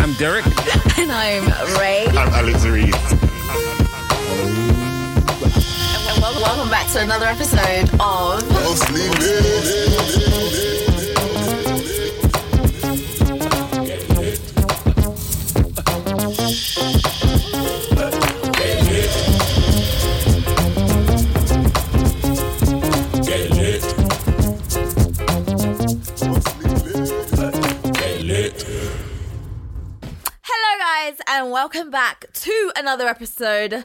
I'm Derek. And I'm Ray. I'm Alex Reed. And welcome back to another episode of guys, and welcome back to another episode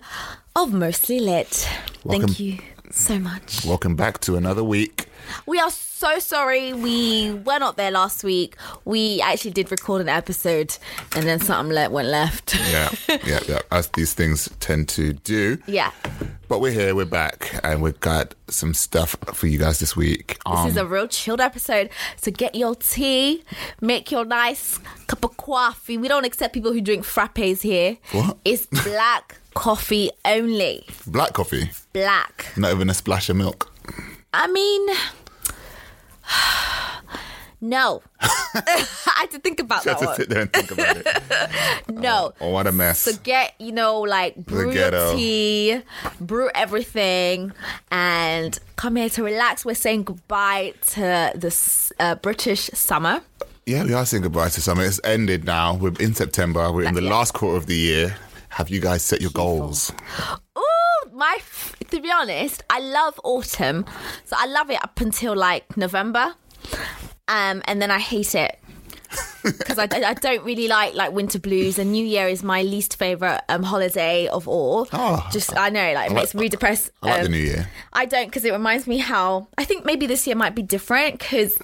of Mostly Lit. Welcome. Thank you so much. Welcome back to another week. We are so sorry we were not there last week. We actually did record an episode, and then something le- went left. Yeah, yeah, yeah. As these things tend to do. yeah. But we're here, we're back, and we've got some stuff for you guys this week. This Um, is a real chilled episode. So get your tea, make your nice cup of coffee. We don't accept people who drink frappes here. What? It's black coffee only. black coffee, Black. not even a splash of milk. I mean, no. I had to think about Just that one. sit there and think about it. No. Oh, what a mess. So get, you know, like brew your tea, brew everything, and come here to relax. We're saying goodbye to this uh, British summer. Yeah, we are saying goodbye to summer. It's ended now. We're in September. We're in the Yeah. last quarter of the year. Have you guys set your goals? Ooh, my. To be honest, I love autumn, so I love it up until like November, um, and then I hate it because I, I don't really like like winter blues. And New Year is my least favorite um holiday of all. Oh, Just I know, like it like- makes me depressed. I like the um, new year. I don't because it reminds me how I think maybe this year might be different because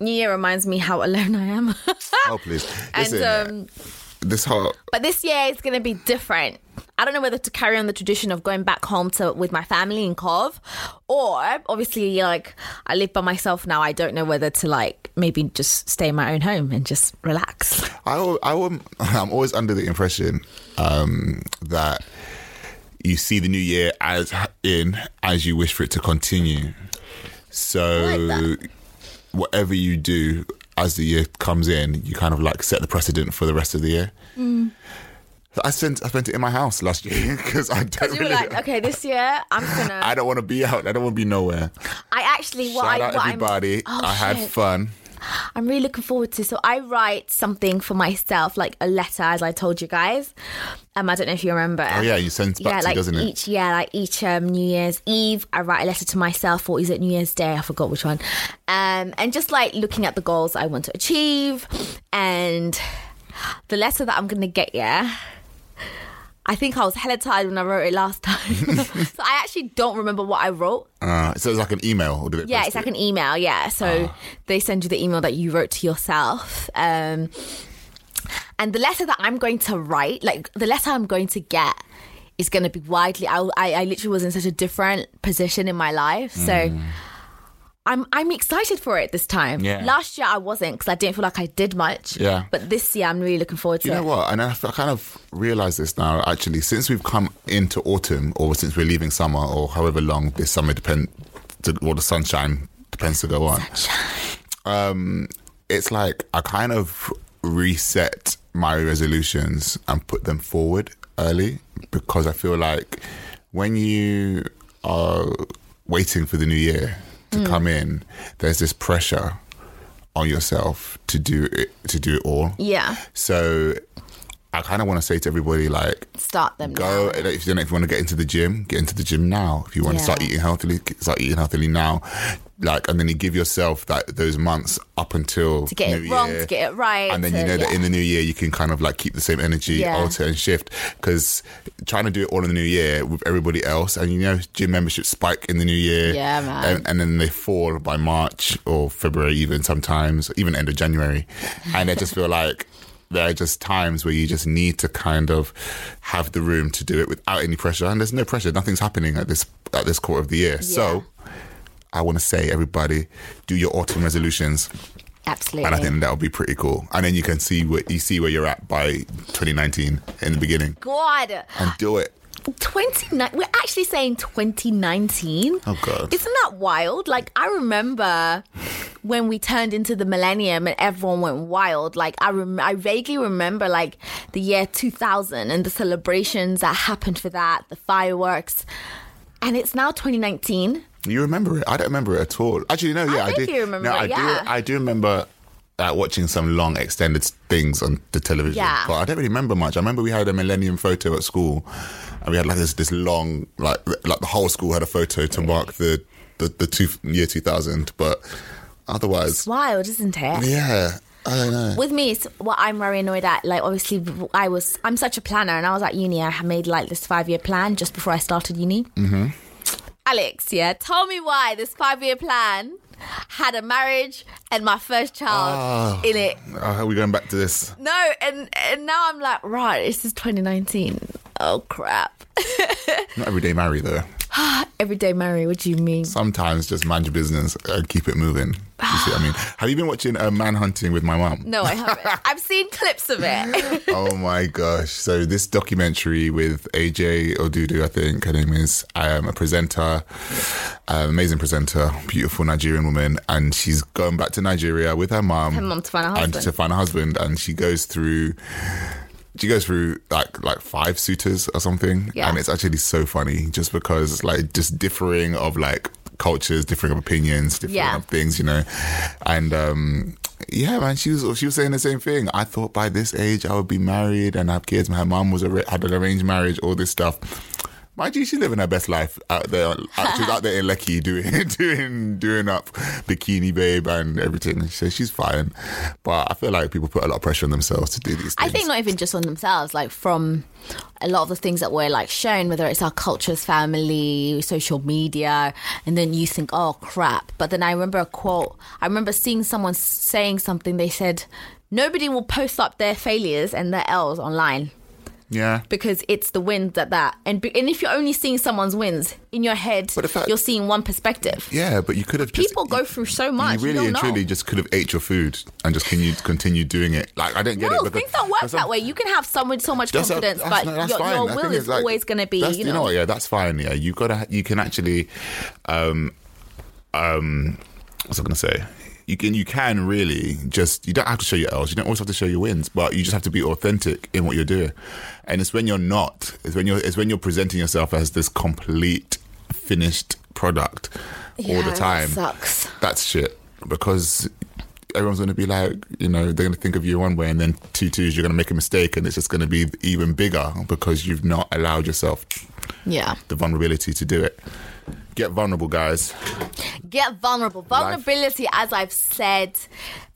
New Year reminds me how alone I am. Oh, please. and Listen, um, this whole but this year is going to be different. I don't know whether to carry on the tradition of going back home to with my family in Cov, or obviously like I live by myself now. I don't know whether to like maybe just stay in my own home and just relax. I, I, al- I'm always under the impression um, that you see the new year as in as you wish for it to continue. So like whatever you do as the year comes in, you kind of like set the precedent for the rest of the year. Mm. I spent I spent it in my house last year because I don't really. like, okay, this year I'm gonna. I don't want to be out. I don't want to be nowhere. I actually what Shout I out everybody. Oh, I had shit. fun. I'm really looking forward to. So I write something for myself, like a letter, as I told you guys. Um, I don't know if you remember. Oh yeah, you send back yeah, to like doesn't it? each yeah, like each um, New Year's Eve, I write a letter to myself, or is it New Year's Day? I forgot which one. Um, and just like looking at the goals I want to achieve, and the letter that I'm gonna get. Yeah, I think I was hella tired when I wrote it last time, so I actually don't remember what I wrote. Uh, so it's like an email. Or did it Yeah, it's like it? an email. Yeah, so Ah. they send you the email that you wrote to yourself. Um, and the letter that I'm going to write, like the letter I'm going to get, is going to be widely. I, I, I literally was in such a different position in my life, so. Hmm. I'm I'm excited for it this time. Yeah. Last year I wasn't because I didn't feel like I did much. Yeah. But this year I'm really looking forward to it. You know what? And I, I kind of realize this now. Actually, since we've come into autumn, or since we're leaving summer, or however long this summer depend, to, or the sunshine depends to go on. Um, it's like I kind of reset my resolutions and put them forward early because I feel like when you are waiting for the new year to Mm. come in, there's this pressure on yourself to do it to do it all. Yeah. So I kind of want to say to everybody, like, Start them. go now. if you, if you want to get into the gym, get into the gym now. If you want to start eating healthily, start eating healthily now. Like, and then you give yourself that those months up until To get it wrong, Year. to get it right, and then you to- know that in the new year you can kind of like keep the same energy, Yeah. alter and shift. Because trying to do it all in the new year with everybody else, and you know, gym memberships spike in the new year, Yeah, man. and, and then they fall by March or February, even sometimes, even end of January, and I just feel like there are just times where you just need to kind of have the room to do it without any pressure, and there's no pressure. Nothing's happening at this at this quarter of the year, so. I want to say, everybody, do your autumn resolutions, Absolutely. and I think that would be pretty cool. And then you can see where you see where you're at by 2019 in the beginning, God. and do it. 29 we're actually saying 2019 Oh, God. isn't that wild like i remember when we turned into the millennium and everyone went wild like i rem- i vaguely remember like the year 2000 and the celebrations that happened for that the fireworks and it's now 2019 You remember it? I don't remember it at all. Actually, no, yeah, I, think do. you remember no, it, I yeah. do. I do remember uh, watching some long extended things on the television. Yeah. but I don't really remember much. I remember we had a millennium photo at school, and we had like this this long like like the whole school had a photo to mark the the, the two, year 2000. But otherwise, it's wild isn't it yeah, I don't know. with me it's what i'm very annoyed at like obviously i was i'm such a planner and i was at uni i had made like this five year plan just before i started uni mm-hmm. alex yeah tell me why this five year plan had a marriage and my first child in it Uh, are we going back to this? no and and now i'm like right this is 2019 oh crap Not every day marry though. everyday marry what do you mean Sometimes just mind your business and keep it moving. You see what I mean? Have you been watching uh, Man Hunting with my mom? no i haven't i've seen clips of it oh my gosh. So this documentary with AJ Odudu, I think her name is, I um, a presenter, um, amazing presenter, beautiful Nigerian woman, and she's going back to Nigeria with her mom. Her mum to find a And husband. to find a husband, and she goes through she goes through like like five suitors or something? Yeah. and it's actually so funny just because like just differing of like cultures differing of opinions differing Yeah. of things you know? And um yeah man she was she was saying the same thing. I thought by this age i would be married and have kids. My mom was a, had an arranged marriage all this stuff Mind you, she's living her best life out there. Out, she's out there in Lekki doing, doing, doing up bikini babe and everything. So she's fine, but I feel like people put a lot of pressure on themselves to do these things. I think not even just on themselves, like from a lot of the things that we're like shown, whether it's our cultures, family, social media, and then you think, oh crap. But then I remember a quote. I remember seeing someone saying something. They said, nobody will post up their failures and their L's online Yeah. because it's the wins that that. And and if you're only seeing someone's wins in your head, But fact- you're seeing one perspective. Yeah, but you could have just People go through so much, You you really don't and know. truly just could have ate your food and just continue continue doing it. Like I don't get No, it. because- things don't work that way. You can have someone so much confidence, that's- but no, your, your will is like, always going to be, that's- you know. what, yeah, that's fine. Yeah, you gotta, you can actually, um, um, what's I gonna say? You can, you can really just. You don't have to show your L's. You don't always have to show your wins, but you just have to be authentic in what you're doing. And it's when you're not. It's when you're. It's when you're presenting yourself as this complete finished product all Yeah, the that time. sucks. That's shit because everyone's going to be like, you know, they're going to think of you one way, and then two twos, you're going to make a mistake, and it's just going to be even bigger because you've not allowed yourself Yeah. the vulnerability to do it. Get vulnerable, guys. Get vulnerable. Vulnerability, as I've said,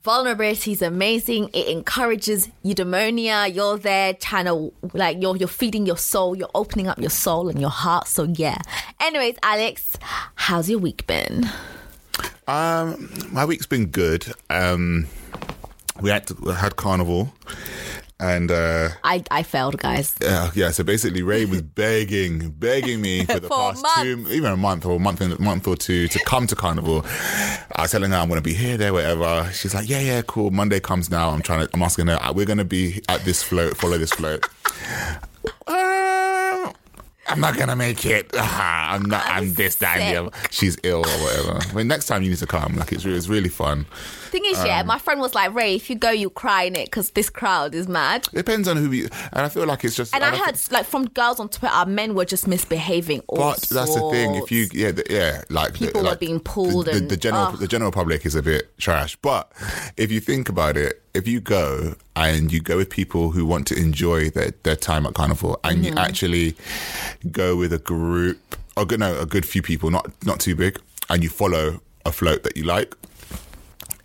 vulnerability is amazing. It encourages eudaimonia. You're there trying to, like, you're, you're feeding your soul. You're opening up your soul and your heart. So, yeah. Anyways, Alex, how's your week been? Um, my week's been good. Um, we had to, we had carnival, and uh, I, I failed, guys. yeah, yeah. So basically, Ray was begging, begging me for the For past two, even a month or a month, and month or two to come to carnival. I was telling her I'm going to be here, there, whatever. She's like, yeah, yeah, cool. Monday comes now. I'm trying to. I'm asking her, we're going to be at this float, follow this float. Um, I'm not gonna make it. I'm not. I'm this, that, and the other. She's ill or whatever. I mean, next time you need to come. Like it's it's really fun. Thing is, yeah, Um, my friend was like, Ray, if you go, you cry in it because this crowd is mad. Depends on who you. And I feel like it's just. And I I heard, think- like, from girls on Twitter, men were just misbehaving. All But that's the thing. If you, yeah, the, yeah, like the- People were being pulled The, the, and- the general, oh. the general public is a bit trash. But if you think about it, if you go and you go with people who want to enjoy their, their time at Carnival, and Mm-hmm. you actually go with a group, or good, no, a good few people, not not too big, and you follow a float that you like,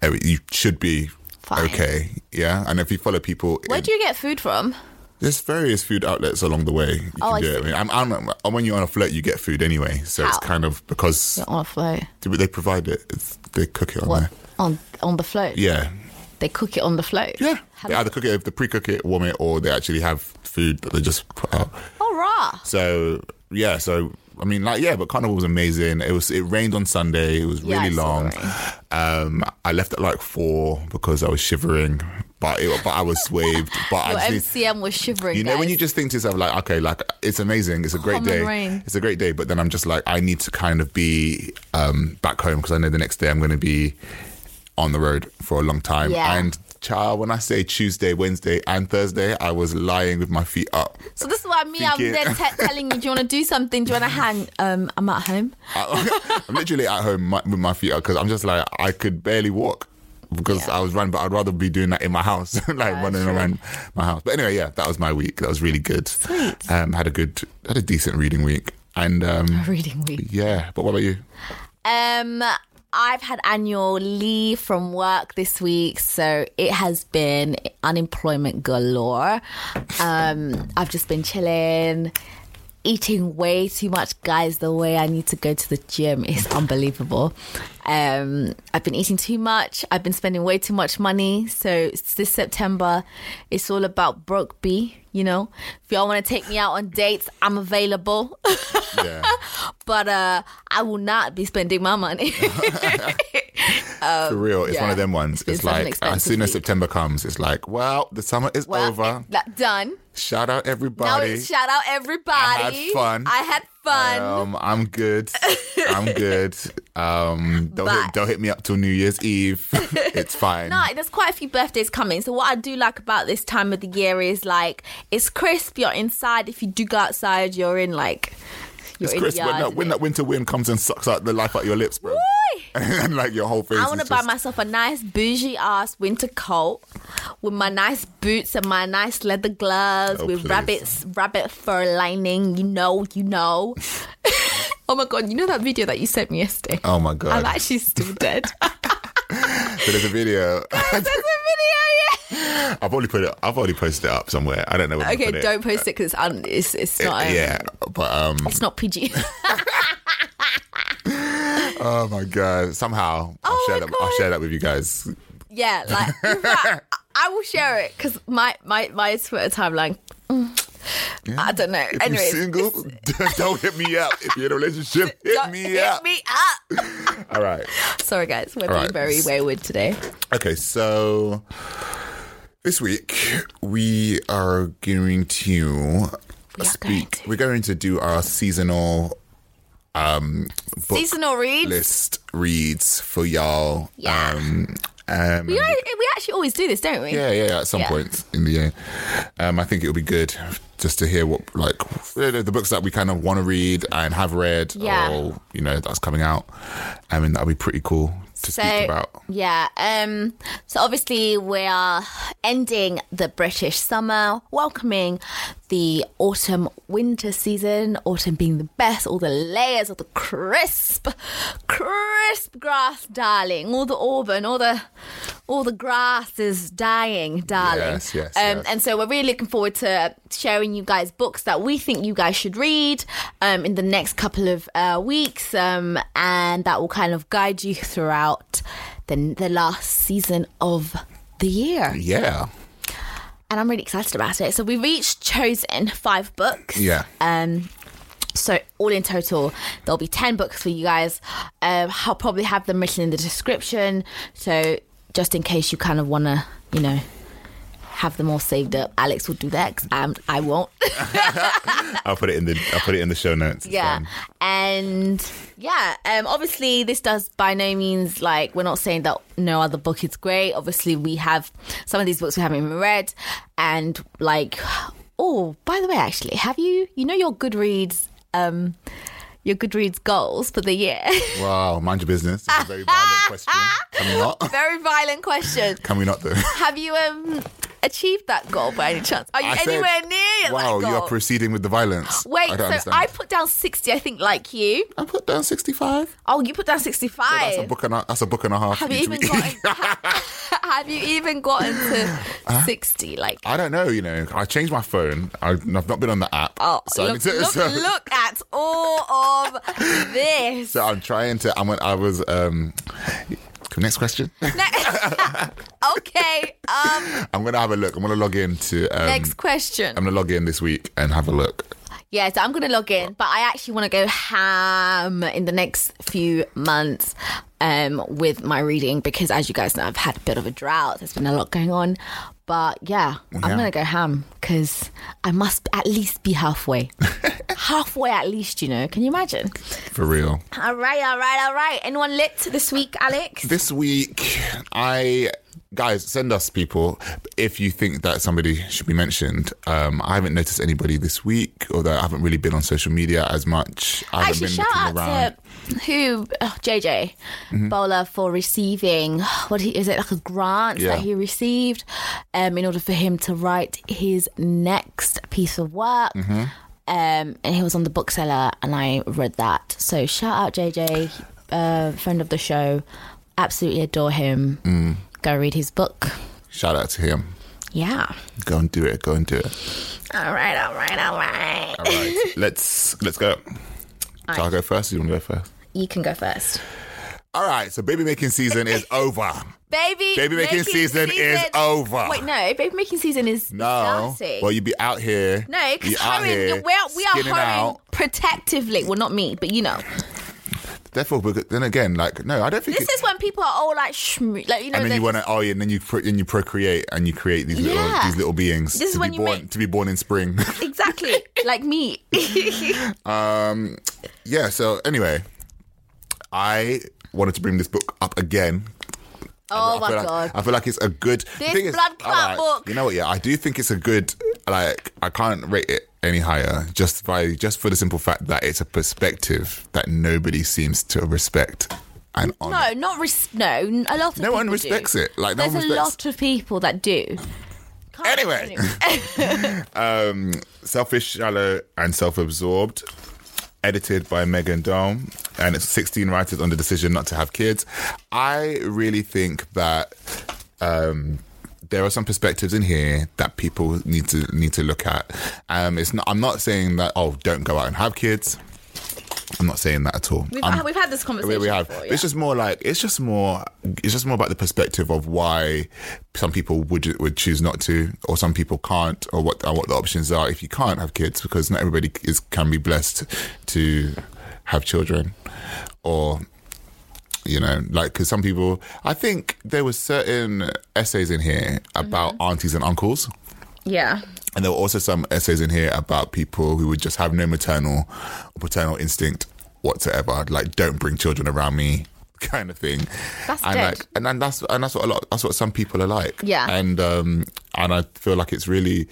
Oh, you should be Fine. okay. Yeah, and if you follow people, Where in- do you get food from? there's various food outlets along the way. You Oh, can I do it. I mean, I'm, I'm, when you're on a float, you get food anyway. So it's kind of because On a float. they provide it. It's, they cook it on What? there. On on the float? Yeah, They cook it on the float? yeah. They either cook it, they pre-cook it, warm it, or they actually have food that they just put out. Oh, rah. So yeah, so I mean, like yeah, but Carnival was amazing. It was. It rained on Sunday. It was really saw long. Um, I left at like four because I was shivering, but it, but I was waved. But I just MCM was shivering. you know when you just think to yourself like okay like it's amazing it's a great Common day rain. it's a great day but then i'm just like i need to kind of be um back home because i know the next day i'm going to be on the road for a long time Yeah. and child when i say tuesday wednesday and thursday i was lying with my feet up So this is why me, I'm there te- telling you, do you want to do something? Do you want to hang? Um, I'm at home. I, i'm literally at home my, with my feet up because i'm just like i could barely walk because I was running, but I'd rather be doing that in my house, like running around my house. But anyway, yeah, that was my week. That was really good. Sweet. Um, had a good, had a decent reading week, and um, Reading week. yeah. But what about you? Um, I've had annual leave from work this week, so it has been unemployment galore. Um, I've just been chilling, eating way too much, guys. The way I need to go to the gym is unbelievable. Um, I've been eating too much. I've been spending way too much money. So this September, it's all about broke B. You know, if y'all want to take me out on dates, I'm available. Yeah. but uh, I will not be spending my money. For real, it's yeah. one of them ones. It's It's, been such an like as soon as. September comes, it's like, well, the summer is well, over. that done. Shout out everybody. shout out everybody. I had fun. I had fun. Um, I'm good. I'm good. Um, don't hit, don't hit me up till New Year's Eve. it's fine. No, there's quite a few birthdays coming. So what I do like about this time of the year is like it's crisp. You're inside. If you do go outside, you're in like it's Chris when that, when that winter wind comes and sucks out the life out of your lips, bro. and like your whole face. I want to buy just- myself a nice bougie ass winter coat with my nice boots and my nice leather gloves Oh, with please. rabbits rabbit fur lining. You know, you know. oh my god! You know that video that you sent me yesterday? Oh my god, I'm actually still dead. So there's a video. There's a video. I've already put it. I've already posted it up somewhere. I don't know. Where to Okay, don't post it because it's, un- it's it's not. Um, yeah, but um, It's not PG. oh my god! Somehow I'll Oh share my that. I'll share that with you guys. yeah, like fact, I will share it because my my my Twitter timeline. mm, I don't know. If Anyways, you're single, don't hit me up. If you're in a relationship, hit me hit up. me up. All right. Sorry, guys, we're All being right. very wayward today. Okay, so this week we are going to We speak. going to. We're going to do our seasonal um book Seasonal reads. list reads for y'all. Yeah. Um, um, We, are, we actually always do this, don't we? yeah, yeah, yeah, at some Yeah. point in the year. Um, I think it would be good just to hear what, like, the books that we kind of want to read and have read, Yeah. or you know, that's coming out. I mean, that'd be pretty cool to So speak about. yeah, um, so obviously we are ending the British summer, welcoming the autumn winter season. Autumn being the best, all the layers of the crisp, crisp grass, darling. All the auburn, all the all the grass is dying, darling. Yes, yes, Um, yes. and so we're really looking forward to sharing you guys books that we think you guys should read um, in the next couple of uh, weeks, um, and that will kind of guide you throughout the the last season of the year. Yeah, And I'm really excited about it. So we've each chosen five books. yeah. Um, so all in total, there'll be ten books for you guys. Um, I'll probably have them written in the description. So just in case you kind of want to, you know, have them all saved up. Alex will do that I'm, I won't. I'll put it in the I'll put it in the show notes. It's yeah. fine. And yeah, um, obviously, this does by no means like we're not saying that no other book is great. Obviously, we have some of these books we haven't even read. And like, oh, by the way, actually, have you, you know, your Goodreads, um, your Goodreads goals for the year? Wow, mind your business. It's a very violent question. Can we not? Very violent question. Can we not though? Have you um achieved that goal by any chance? Are you I said, anywhere near Wow, that goal? you are proceeding with the violence. Wait, I so understand. I put down sixty. I think like you. I put down sixty-five. Oh, you put down sixty-five. That's a book and a, that's a book and a half. Have you even gotten? have you even gotten to sixty? Like, I don't know. You know, I changed my phone. I, I've not been on the app. oh, so, look, to- look, so- look at all of this. so I'm trying to. I'm. I was. Um. Next question. okay. Um. I'm gonna have a look. I'm gonna log in to. Um, Next question. I'm gonna log in this week and have a look. Yeah, so I'm going to log in, but I actually want to go ham in the next few months um, with my reading because, as you guys know, I've had a bit of a drought. There's been a lot going on. But yeah, I'm going to go ham because I must at least be halfway. halfway at least, you know. Can you imagine? For real. All right, all right, all right. Anyone lit this week, Alex? This week, I guys send us people if you think that somebody should be mentioned. Um, I haven't noticed anybody this week, although I haven't really been on social media as much. I Actually, shout out around. to who oh, JJ Mm-hmm. Bola for receiving what he, is it like a grant Yeah. that he received um, in order for him to write his next piece of work. Mm-hmm. Um, and he was on the bookseller, and I read that. So shout out JJ, uh, friend of the show. Absolutely adore him. Mm. Go read his book. Shout out to him. Yeah. Go and do it. Go and do it. All right. All right. All right. All right, let's let's go. Shall I go first? Or you want to go first? You can go first. All right. So baby making season is over. Baby, Baby making season is over. Wait, no, baby making season is No. starting. Well, you'd be out here. no, because here we're, we are hoeing protectively. Well, not me, but you know, Therefore, then again, like no, I don't think. this it- is when people are all like, shmoo, like you know, and then you want to oh yeah, and then you pro- and you procreate and you create these little Yeah. these little beings This is to when be you born make- to be born in spring. exactly like me. um, yeah. So anyway, I wanted to bring this book up again. oh I my feel like, god, I feel like it's a good. This thing is- blood clot alright, book. You know what? Yeah, I do think it's a good. Like, I can't rate it any higher just by just for the simple fact that it's a perspective that nobody seems to respect and honor. no, not res- no. A lot of No one respects do. it. Like, no there's a lot of people that do. Can't- Anyway. um, Selfish, Shallow, and Self Absorbed, edited by Meghan Daum, and it's 16 writers on the decision not to have kids. I really think that. Um, there are some perspectives in here that people need to need to look at. Um, it's not. I'm not saying that. Oh, don't go out and have kids. I'm not saying that at all. We've, we've had this we, conversation. we have. Before, It's just more like it's just more. It's just more about the perspective of why some people would would choose not to, or some people can't, or what or what the options are if you can't have kids, because not everybody is can be blessed to have children, or you know, like because some people. I think there were certain essays in here about aunties and uncles. yeah. And there were also some essays in here about people who would just have no maternal or paternal instinct whatsoever. Like, don't bring children around me, kind of thing. That's and dead. like, and, and that's and that's what a lot. That's what some people are like. Yeah. And um, and I feel like it's really,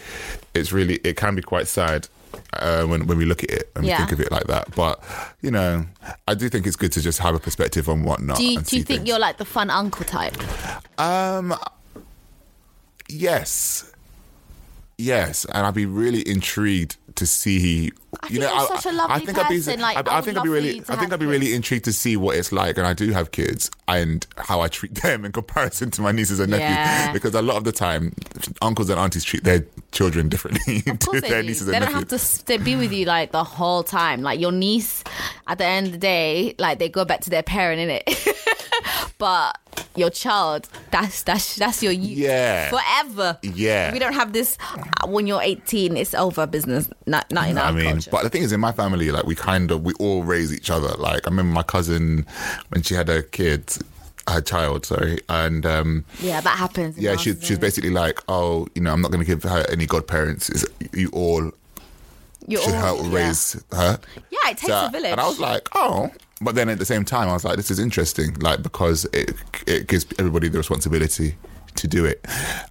it's really, it can be quite sad. Uh, when when we look at it and Yeah. we think of it like that, but you know, I do think it's good to just have a perspective on whatnot. Do you, do you think things. you're like the fun uncle type? Um, yes, yes, and I'd be really intrigued to see. I you think know, you're such a lovely I'd be, like, I I, think I'd be really, I think I'd be really intrigued to see what it's like, and I do have kids, and how I treat them in comparison to my nieces and nephews, Yeah. because a lot of the time, uncles and aunties treat their children differently to they their do. nieces They and don't have to be with you like the whole time. Like your niece, at the end of the day, like they go back to their parent in it. but your child, that's that's that's your you Yeah. forever. Yeah. we don't have this uh, when you're 18. It's over business. Not not in our I mean, but the thing is, in my family, like we kind of we all raise each other. Like I remember my cousin when she had her kids. her child. Sorry, and um, Yeah, that happens. yeah, she was basically like, oh, you know, I'm not going to give her any godparents. It's, you all You're should all- help yeah. raise her. Yeah, it takes So- a village. And I was like, oh. But then at the same time, I was like, this is interesting, like because it it gives everybody the responsibility to do it.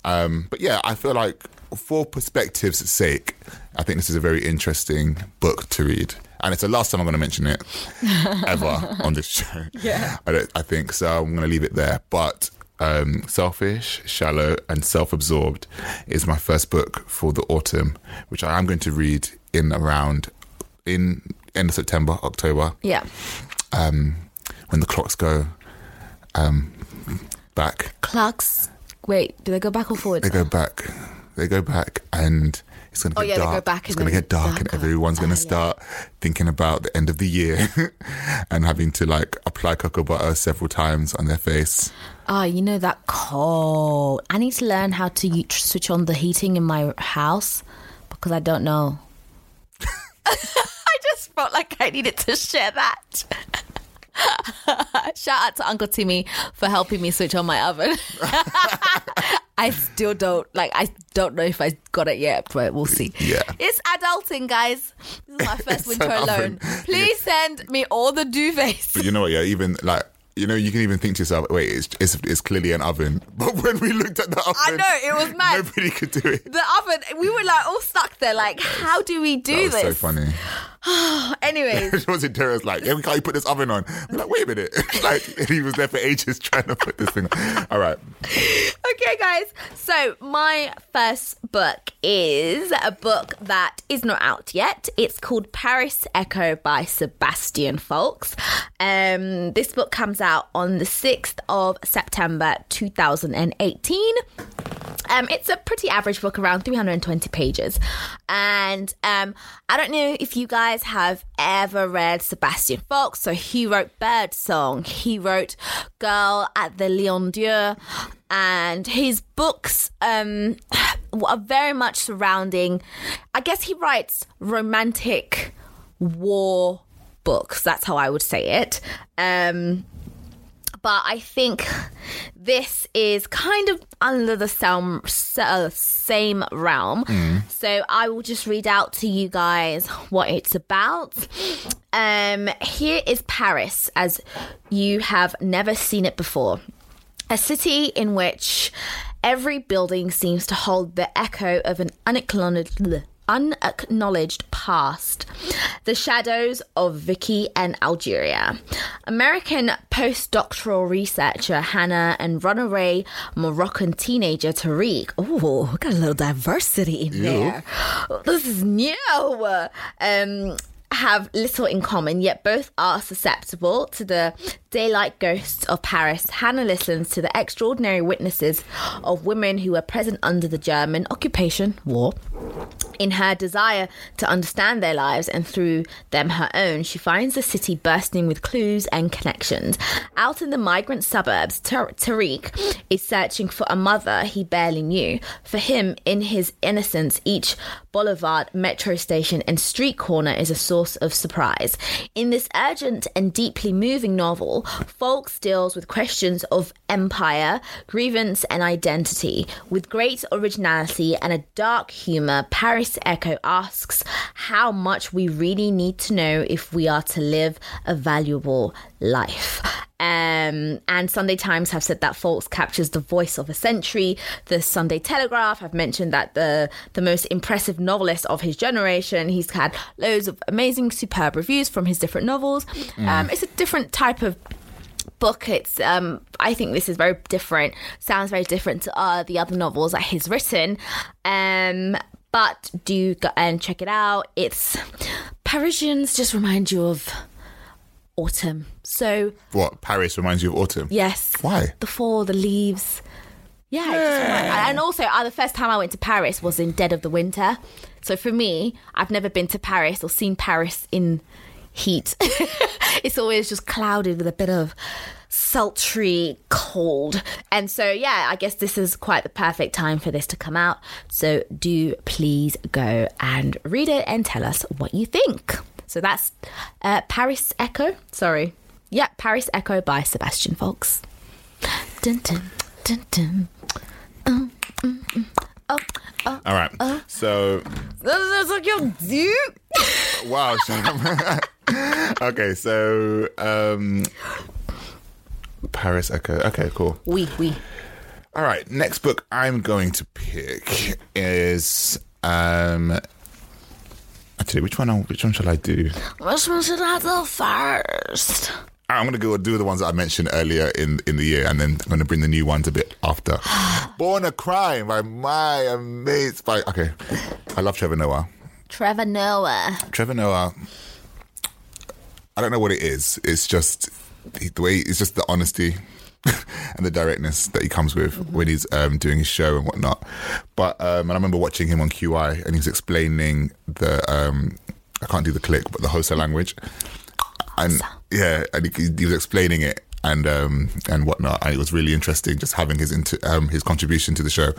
Um, but yeah, I feel like for perspective's sake, I think this is a very interesting book to read. And it's the last time I'm going to mention it ever on this show. Yeah. I, don't, I think so. I'm going to leave it there. But um, Selfish, Shallow, and Self Absorbed is my first book for the autumn, which I am going to read in around in end of September, October, Yeah. um, when the clocks go um, back. Clocks. Wait, do they go back or forward? They go back. They go back, and it's going to Oh, get yeah, they go dark. back it's going to get dark, and everyone's going to Oh, ah, yeah. start thinking about the end of the year and having to like apply cocoa butter several times on their face. Oh, you know that cold. I need to learn how to switch on the heating in my house because I don't know. I just felt like I needed to share that. Shout out to Uncle Timmy for helping me switch on my oven. I still don't like. I don't know if I got it yet, but we'll see. Yeah. it's adulting, guys. This is my first winter alone. Please send me all the duvets. But you know what? Yeah, even like. You know, you can even think to yourself, wait, it's, it's, it's clearly an oven. But when we looked at the oven, I know, it was mad. Nobody could do it. the oven. We were like all stuck there. Like, how do we do That was this? so funny. Anyways, was in Terrace like, yeah, we can't put this oven on. We're like, wait a minute. like, he was there for ages trying to put this thing on. All right. okay, guys. So my first book is a book that is not out yet. It's called Paris Echo by Sebastian Faulks. Um, this book comes out on the sixth of September, two thousand and eighteen. Um, it's a pretty average book, around 320 pages. And um, I don't know if you guys have ever read Sebastian Faulks. So he wrote Birdsong, he wrote Girl at the Lion d'Or, and his books um, are very much surrounding, I guess he writes romantic war books. That's how I would say it. Um, but I think this is kind of under the same, uh, same realm. So I will just read out to you guys what it's about. Um, here is Paris as you have never seen it before. A city in which every building seems to hold the echo of an unacknowledged, unacknowledged past. The shadows of Vichy and Algeria. American postdoctoral researcher Hannah and runaway Moroccan teenager Tariq. Oh, we got a little diversity in there. This is new. Um, have little in common, yet both are susceptible to the daylight ghosts of Paris. Hannah listens to the extraordinary witnesses of women who were present under the German occupation war. In her desire to understand their lives and through them her own, she finds the city bursting with clues and connections. Out in the migrant suburbs, Tar- Tariq is searching for a mother he barely knew. For him, in his innocence, each boulevard, metro station, and street corner is a source of surprise. In this urgent and deeply moving novel, Faulks deals with questions of empire, grievance, and identity. With great originality and a dark humor, Paris Echo asks how much we really need to know if we are to live a valuable life. Um, and Sunday Times have said that Faulks captures the voice of a century. The Sunday Telegraph have mentioned that the the most impressive novelist of his generation. He's had loads of amazing, superb reviews from his different novels. Um, it's a different type of book. It's um, I think this is very different. Sounds very different to uh, the other novels that he's written. Um, but do go and check it out. It's Parisians just remind you of autumn. So What? Paris reminds you of autumn? yes, Why? the fall, the leaves. Yeah, it just remind- and also uh, the first time I went to Paris was in dead of the winter. So for me, I've never been to Paris or seen Paris in heat. it's always just clouded with a bit of sultry cold. And so yeah, I guess this is quite the perfect time for this to come out. So do please go and read it and tell us what you think. So that's uh, Paris Echo. Sorry. Yeah, Paris Echo by Sebastian Faulks. dun, dun, dun, dun. Um, mm, mm. Oh, oh. All right. So That's like your dude. wow. Okay, so um Paris Echo. Okay, cool. We, we. All right, next book I'm going to pick is um which one which one shall I do? Which one should I do first? I'm gonna go do the ones that I mentioned earlier in in the year, and then I'm gonna bring the new ones a bit after. Born a Crime by my amazing. By okay, I love Trevor Noah. Trevor Noah. Trevor Noah. I don't know what it is. It's just the way. It's just the honesty and the directness that he comes with when he's um, doing his show and whatnot. But um, and I remember watching him on QI, and he was explaining the. Um, I can't do the click, but the Xhosa language, and yeah, and he, he was explaining it and um, and whatnot, and it was really interesting just having his inter, um, his contribution to the show.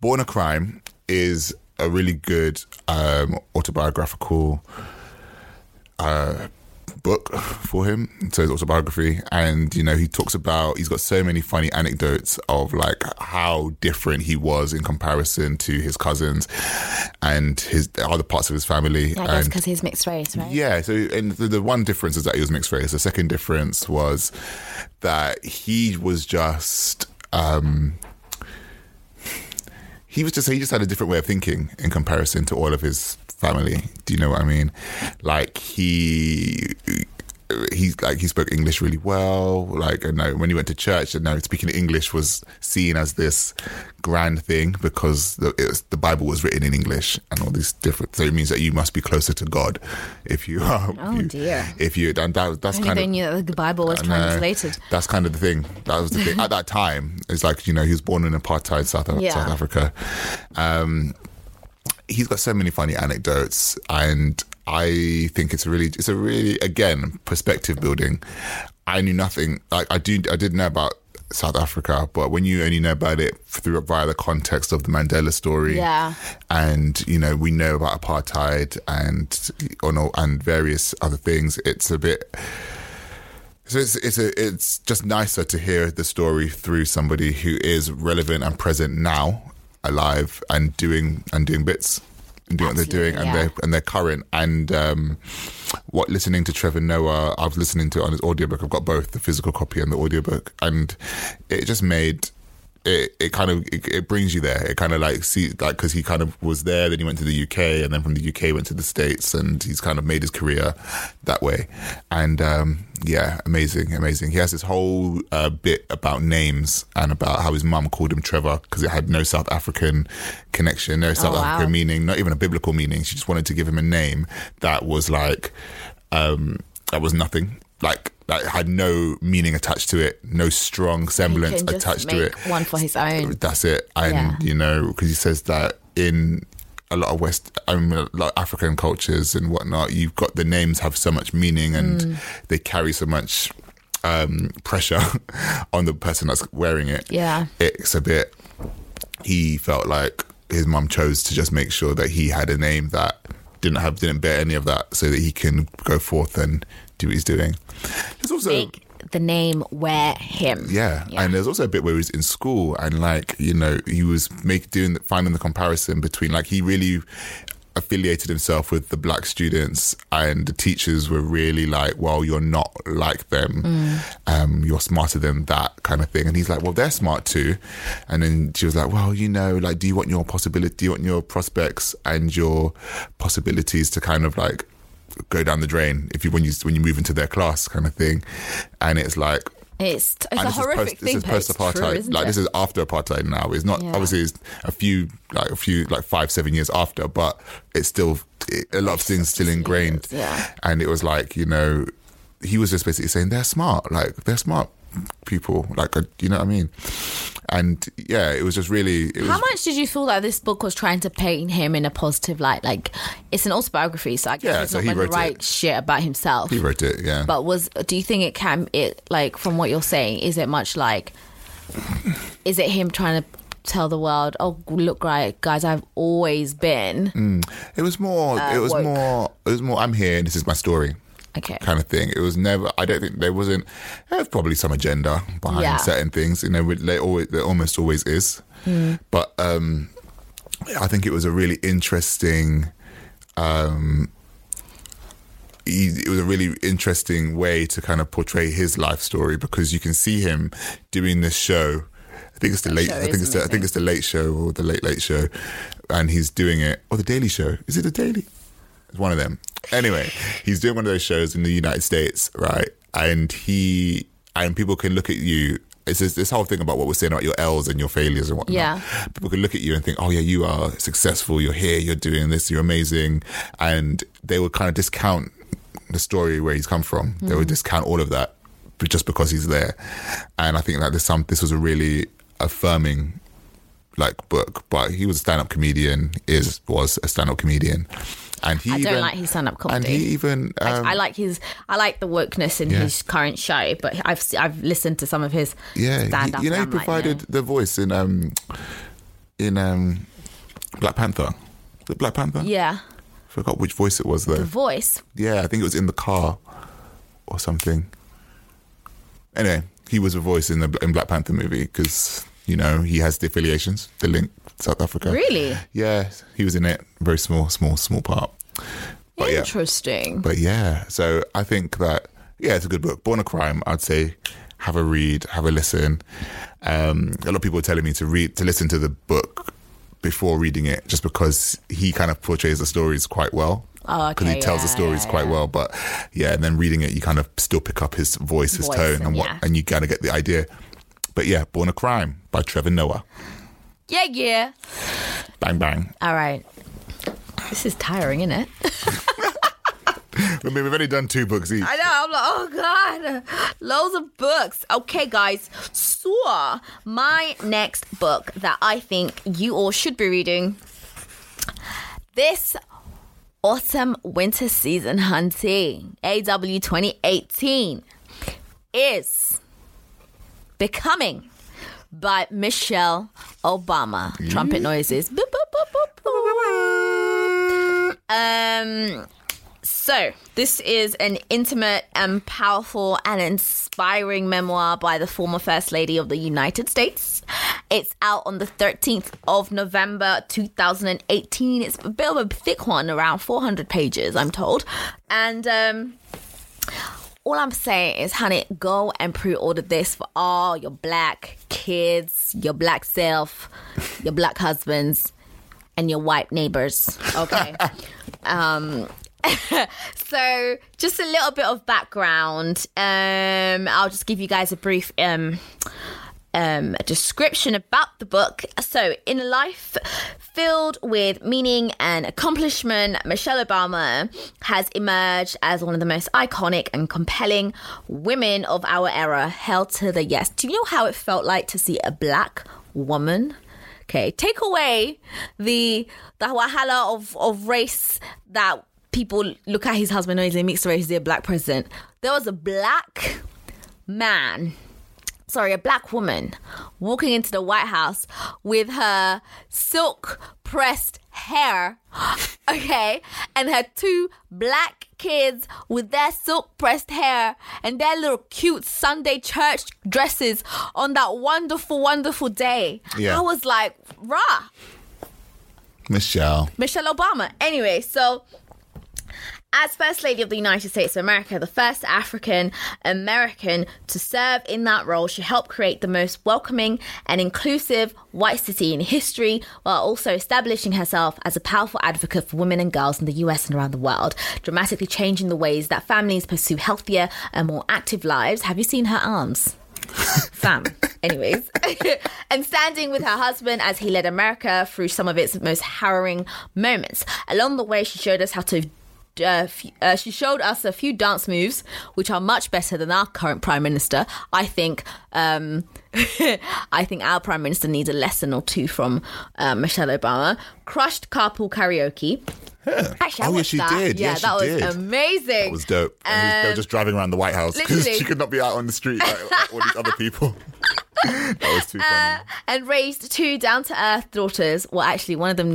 Born a Crime is a really good um, autobiographical uh, book for him. So his autobiography, and you know, he talks about he's got so many funny anecdotes of like how different he was in comparison to his cousins and his other parts of his family. Guess because he's mixed race, right? yeah, so and the, the one difference is that he was mixed race. The second difference was that he was just um he was just he just had a different way of thinking in comparison to all of his family. Do you know what I mean? Like he he's like he spoke English really well. Like I know when he went to church, and now speaking English was seen as this grand thing because the, it was, the Bible was written in English and all these different. So it means that you must be closer to God if you are. Oh, you- dear. If you and that, that's kind they of knew that the Bible was know. translated. That's kind of the thing. That was the thing at that time. It's like you know he was born in apartheid South, Yeah. South Africa. Um, he's got so many funny anecdotes, and I think it's a really, it's a really again perspective building. I knew nothing. Like I do, I didn't know about South Africa, but when you only know about it through via the context of the Mandela story, Yeah. and you know we know about apartheid and or no, and various other things, it's a bit. So it's it's a, it's just nicer to hear the story through somebody who is relevant and present now, alive and doing and doing bits and doing what they're doing and yeah. they're and they're current. And um, what listening to Trevor Noah I was listening to it on his audiobook. I've got both the physical copy and the audiobook. And it just made it, it kind of it, it brings you there. It kind of like see like because he kind of was there then he went to the UK and then from the UK went to the States and he's kind of made his career that way. And um, yeah amazing amazing. He has this whole uh, bit about names and about how his mum called him Trevor because it had no South African connection no South Oh, wow. African meaning not even a biblical meaning. She just wanted to give him a name that was like um, that was nothing like that had no meaning attached to it no strong semblance attached to it one for his own. that's it and Yeah. you know because he says that in a lot of west I mean, a lot of african cultures and whatnot you've got the names have so much meaning and Mm. they carry so much um, pressure on the person that's wearing it Yeah. it's a bit he felt like his mum chose to just make sure that he had a name that didn't have didn't bear any of that so that he can go forth and do what he's doing there's also Make the name wear him. yeah. and there's also a bit where he was in school and like you know he was make doing finding the comparison between like he really affiliated himself with the black students and the teachers were really like well you're not like them um you're smarter than that kind of thing and he's like well they're smart too and then she was like well you know like do you want your possibility do you want your prospects and your possibilities to kind of like go down the drain if you when you when you move into their class kind of thing and it's like It's, it's and a horrific post, thing. This is post apartheid. true, Like it? this is after apartheid now. It's not Yeah. obviously it's a few like a few like five seven years after, but it's still it, a lot of things still ingrained. yeah. And it was like you know he was just basically saying they're smart, like they're smart people, like uh, you know what I mean. And yeah, it was just really. It was, How much did you feel that this book was trying to paint him in a positive light? Like, it's an autobiography, so I guess Yeah, he's so not he going to wrote write it. shit about himself. He wrote it, yeah. But was do you think it can it like from what you're saying? Is it much like? Is it him trying to tell the world, "Oh, look, right, guys, I've always been." It was more. it was woke. more. It was more. I'm here. and This is my story. Okay. kind of thing. It was never. I don't think there wasn't. There's probably some agenda behind Yeah. certain things. You know, there always there almost always is. Hmm. But um, I think it was a really interesting. Um, it was a really interesting way to kind of portray his life story because you can see him doing this show. I think it's the late. I think it's the, I think it's the late show or the late late show, and he's doing it or the Daily Show. Is it the Daily? It's one of them. Anyway, he's doing one of those shows in the United States, right? And he and people can look at you. It's this, this whole thing about what we're saying about your L's and your failures and whatnot. Yeah. People can look at you and think, "Oh yeah, you are successful. You're here. You're doing this. You're amazing," and they would kind of discount the story where he's come from. They would mm. discount all of that just because he's there. And I think that this some this was a really affirming like book. But he was a stand up comedian. Is was a stand up comedian. And he I even, don't like his stand-up And comedy. he even I- um, I like his. I like the wokeness in Yeah. his current show, but I've I've listened to some of his yeah, stand up. you know, he provided the voice in um in um Black Panther. It Black Panther? yeah, Forgot which voice it was though. the voice. Yeah, I think it was in the car or something. Anyway, he was a voice in the in Black Panther movie because you know he has the affiliations, the link South Africa. Really? Yeah, he was in it. Very small, small, small part. But yeah, Interesting. but yeah. So I think that yeah, it's a good book. Born a Crime. I'd say have a read, have a listen. Um, a lot of people are telling me to read to listen to the book before reading it, just because he kind of portrays the stories quite well. Oh, Because he okay, tells the stories yeah, quite yeah. well, but yeah, and then reading it, you kind of still pick up his voice, his Voice tone, and and what, yeah. and you kind of get the idea. But yeah, Born a Crime by Trevor Noah. Yeah, yeah. Bang bang. All right. This is tiring, isn't it? I mean, we've only done two books each. I know. I'm like, oh god, loads of books. Okay, guys. So my next book that I think you all should be reading this autumn winter season hunting AW 2018 is becoming by Michelle Obama. Trumpet noises. Boop, boop, boop, boop, boop. Um. So, this is an intimate and powerful and inspiring memoir by the former First Lady of the United States. It's out on the 13th of November 2018. It's a bit of a thick one, around 400 pages, I'm told. And um, all I'm saying is, honey, go and pre-order this for all your black kids, your black self, your black husbands, and your white neighbors. Okay. um, so just a little bit of background. Um, I'll just give you guys a brief um, um, a description about the book. So, in a life filled with meaning and accomplishment, Michelle Obama has emerged as one of the most iconic and compelling women of our era, held to the yes. Do you know how it felt like to see a black woman? Okay, take away the the wahala of, of race that people look at his husband and he's a mixed race, he's a black president. There was a black man sorry, a black woman walking into the White House with her silk pressed hair, okay, and her two black kids with their silk pressed hair and their little cute Sunday church dresses on that wonderful, wonderful day. Yeah. I was like, rah, Michelle. Michelle Obama. Anyway, so as First Lady of the United States of America, the first African American to serve in that role, she helped create the most welcoming and inclusive white city in history while also establishing herself as a powerful advocate for women and girls in the US and around the world, dramatically changing the ways that families pursue healthier and more active lives. Have you seen her arms? Fam. Anyways. and standing with her husband as he led America through some of its most harrowing moments. Along the way, she showed us how to. Uh, f- uh, she showed us a few dance moves, which are much better than our current prime minister. I think, um, I think our prime minister needs a lesson or two from uh, Michelle Obama. Crushed carpool karaoke. Actually, I Oh, yeah, watched she that. did. Yeah, Yeah, she that was did. amazing. That was dope. And they were just driving around the White House because Um, she could not be out on the street like, like all these other people. that was too funny. and raised two down to earth daughters. Well, actually, one of them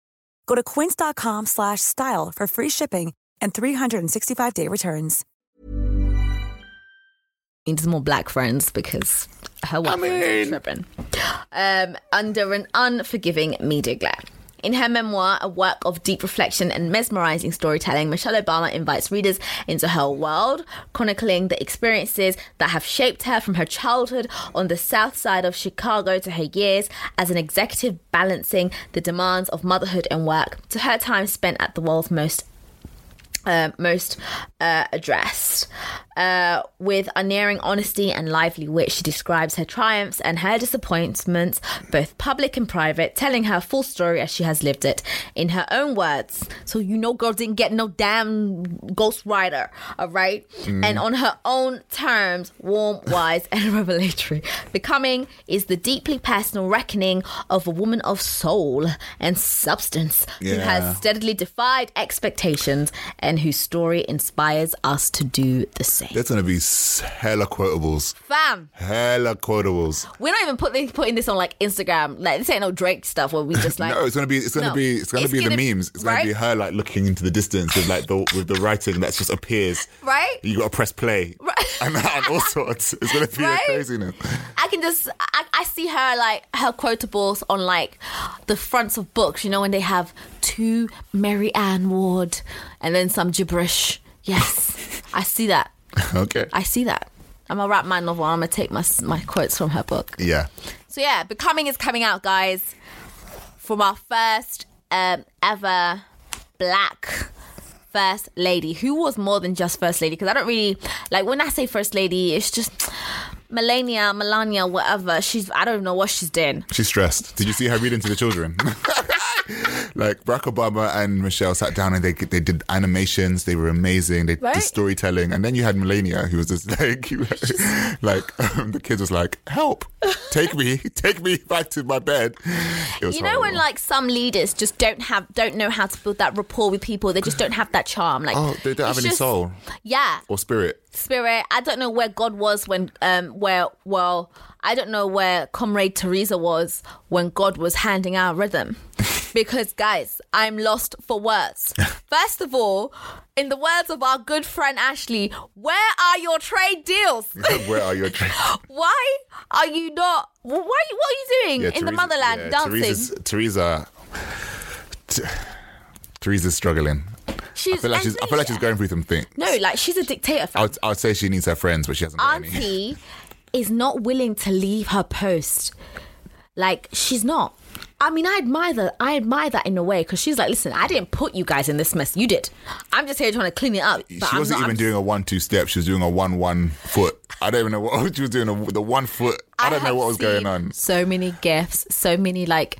Go to quince.com slash style for free shipping and 365-day returns. needs more black friends because her white friends are tripping. Um, under an unforgiving media glare. In her memoir, a work of deep reflection and mesmerizing storytelling, Michelle Obama invites readers into her world, chronicling the experiences that have shaped her from her childhood on the south side of Chicago to her years as an executive balancing the demands of motherhood and work to her time spent at the world's most uh, most uh, addressed. Uh, with unerring honesty and lively wit, she describes her triumphs and her disappointments, both public and private, telling her full story as she has lived it in her own words. So you know, girl didn't get no damn ghostwriter, all right? And on her own terms, warm, wise, and revelatory. Becoming is the deeply personal reckoning of a woman of soul and substance who has steadily defied expectations and whose story inspires us to do the same. That's gonna be hella quotables, Fam, hella quotables. we're not even putting putting this on like Instagram. Like this ain't no Drake stuff where we just like no, it's gonna be it's gonna No. be it's gonna It's be gonna- the memes. It's gonna be her like looking into the distance with like the with the writing that just appears. Right? You gotta press play. Right. And, and all sorts. It's gonna be Right? craziness. I can just I, I see her like her quotables on like the fronts of books, you know, when they have to Mary Ann Ward and then some gibberish. Yes, I see that. Okay. I see that. I'm gonna wrap my novel. I'm gonna take my my quotes from her book. yeah. So yeah, Becoming is coming out, guys, from our first um, ever black first lady, who was more than just first lady. Because I don't really like when I say first lady, it's just Melania, Melania, whatever. She's I don't know what she's doing. She's stressed. Did you see her reading to the children? like Barack Obama and Michelle sat down and they they did animations. They were amazing. They Right? did storytelling, and then you had Melania, who was just like, like um, the kids was like, "Help! Take me, take me back to my bed." It was You know when like some leaders just don't have don't know how to build that rapport with people. They just don't have that charm. Like oh, they don't have any just- soul Yeah, or spirit. spirit. I don't know where God was when um where well I don't know where Comrade Theresa was when God was handing out rhythm. Because guys, I'm lost for words. First of all, in the words of our good friend Ashley, where are your trade deals? Where are your dreams? Why are you not? Why? What are you doing in the motherland yeah, dancing? Theresa's, Theresa. T- Theresa's struggling. she's I feel like she's. I feel like she's going through some things. No, like she's a dictator. I would, I would say she needs her friends, but she hasn't auntie is not willing to leave her post. Like she's not. I mean, I admire that. I admire that in a way because she's like, listen, I didn't put you guys in this mess. You did. I'm just here trying to clean it up. She I'm wasn't not, even I'm doing a one-two step. She was doing a one-one foot. I don't even know what she was doing. A, the one foot. I don't know what was going on. So many gifts, so many like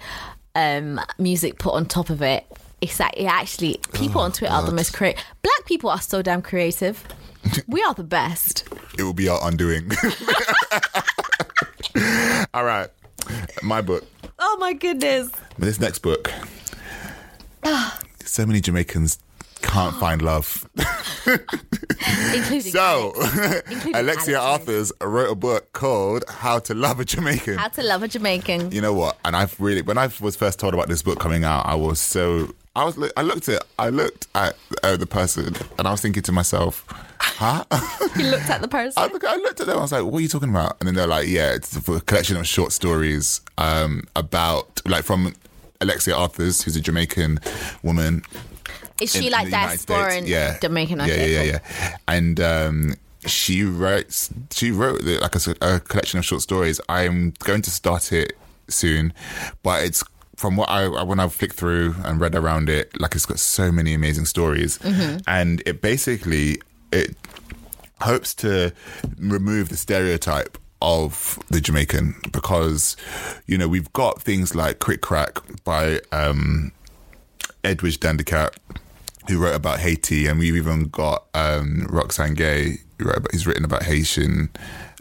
um music put on top of it. It's like it actually people Oh, on Twitter are the most creative. Black people are so damn creative. we are the best. It will be our undoing. All right, my book. Oh my goodness. This next book. so many Jamaicans can't find love. including So, Including Alexia Alex. Arthurs wrote a book called How to Love a Jamaican. How to Love a Jamaican. You know what? And I've really, when I was first told about this book coming out, I was so, I was, I looked at, I looked at uh, the person, and I was thinking to myself, huh? You looked at the person. I, look, I looked at them. I was like, "What are you talking about?" And then they're like, "Yeah, it's a collection of short stories um, about, like, from Alexia Arthurs, who's a Jamaican woman, Is in she like the United diaspora States. and Jamaican? Yeah, Okay, yeah, yeah, cool. yeah. And um, she writes. She wrote the- like a collection of short stories. I'm going to start it soon, but it's from what I when I flicked through and read around it, like it's got so many amazing stories, Mm-hmm. and it basically it hopes to remove the stereotype of the Jamaican because you know we've got things like Krik? Krak! by um, Edwidge Danticat who wrote about Haiti, and we've even got um, Roxane Gay who wrote about, who's written about Haitian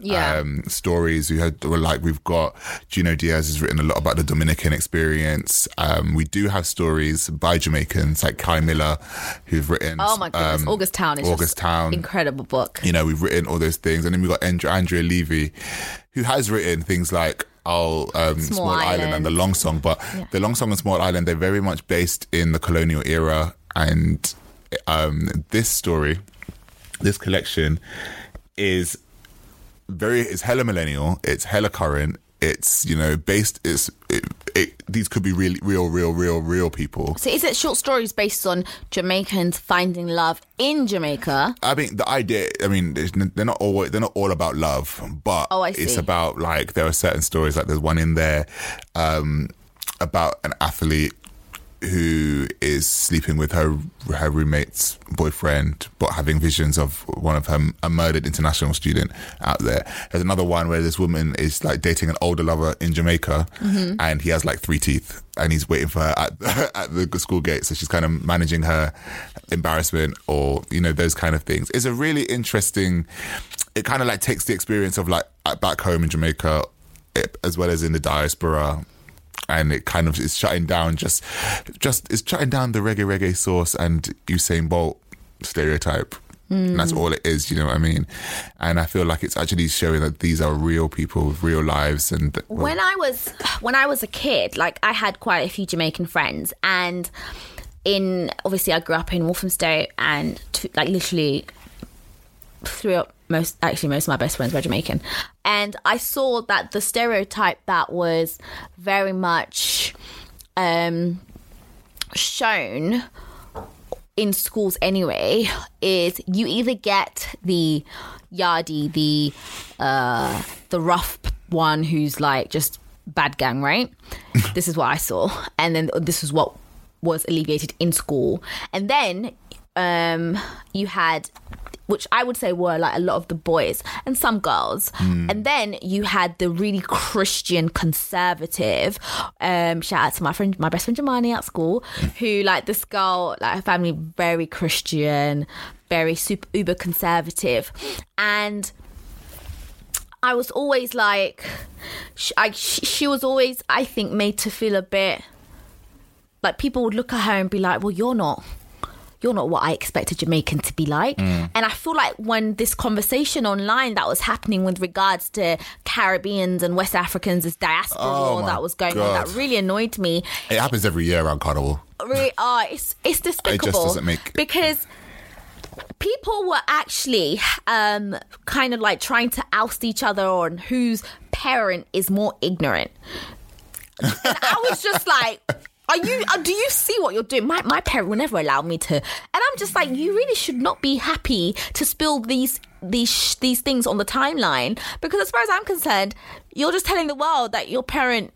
Yeah. um, stories. We had were like we've got Junot Diaz has written a lot about the Dominican experience. Um, we do have stories by Jamaicans like Kei Miller who've written. Oh my goodness, um, August Town is August Town, incredible book. you know, we've written all those things, and then we've got Andrea, Andrea Levy, who has written things like "Oh, um, Small, Island. Island. and the Long Song. But the Long Song and Small Island, they're very much based in the colonial era, and um, this story, this collection, is very it's hella millennial, it's hella current. It's you know based. It's it, it, these could be really real, real, real, real people. So is it short stories based on Jamaicans finding love in Jamaica? I mean, the idea. I mean, they're not all they're not all about love, but Oh, it's about like there are certain stories. Like there's one in there um, about an athlete who is sleeping with her her roommate's boyfriend, but having visions of one of her a murdered international student out there. There's another one where this woman is like dating an older lover in Jamaica, Mm-hmm. and he has like three teeth, and he's waiting for her at at the school gate. So she's kind of managing her embarrassment, or you know those kind of things. It's a really interesting. It kind of like takes the experience of like back home in Jamaica, it, as well as in the diaspora and it kind of is shutting down just just it's shutting down the Reggae Reggae Sauce and Usain Bolt stereotype. And that's all it is, you know what I mean? And I feel like it's actually showing that these are real people with real lives and when I was when I was a kid, like I had quite a few Jamaican friends, and in obviously I grew up in Walthamstow, and to, like literally throughout most actually most of my best friends were Jamaican, and I saw that the stereotype that was very much um, shown in schools anyway is you either get the yardie, the uh, the rough one who's like just bad gang, right? this is what I saw, and then this is what was alleviated in school, and then um, you had. Which I would say were like a lot of the boys and some girls, and then you had the really Christian conservative. Um, shout out to my friend, my best friend Jamani at school, who like this girl, like her family, very Christian, very super uber conservative, and I was always like, she, I, she was always, I think, made to feel a bit like people would look at her and be like, well, you're not. You're not what I expect a Jamaican to be like. Mm. And I feel like when this conversation online that was happening with regards to Caribbeans and West Africans as diaspora Oh war that was going on, that really annoyed me it happens every year around Carnival. really oh it's it's despicable It just doesn't make- because people were actually um kind of like trying to oust each other on whose parent is more ignorant and i was just like are you uh, do you see what you're doing my, my parent will never allow me to and i'm just like you really should not be happy to spill these these these things on the timeline because as far as i'm concerned you're just telling the world that your parent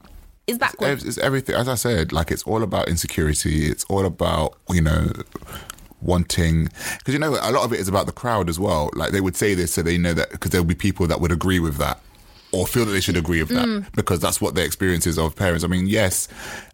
is backwards It's, it's everything. As I said, like it's all about insecurity. It's all about you know wanting because you know a lot of it is about the crowd as well. Like they would say this so they know that because there'll be people that would agree with that or feel that they should agree with that Mm. because that's what their experiences of parents. I mean, yes,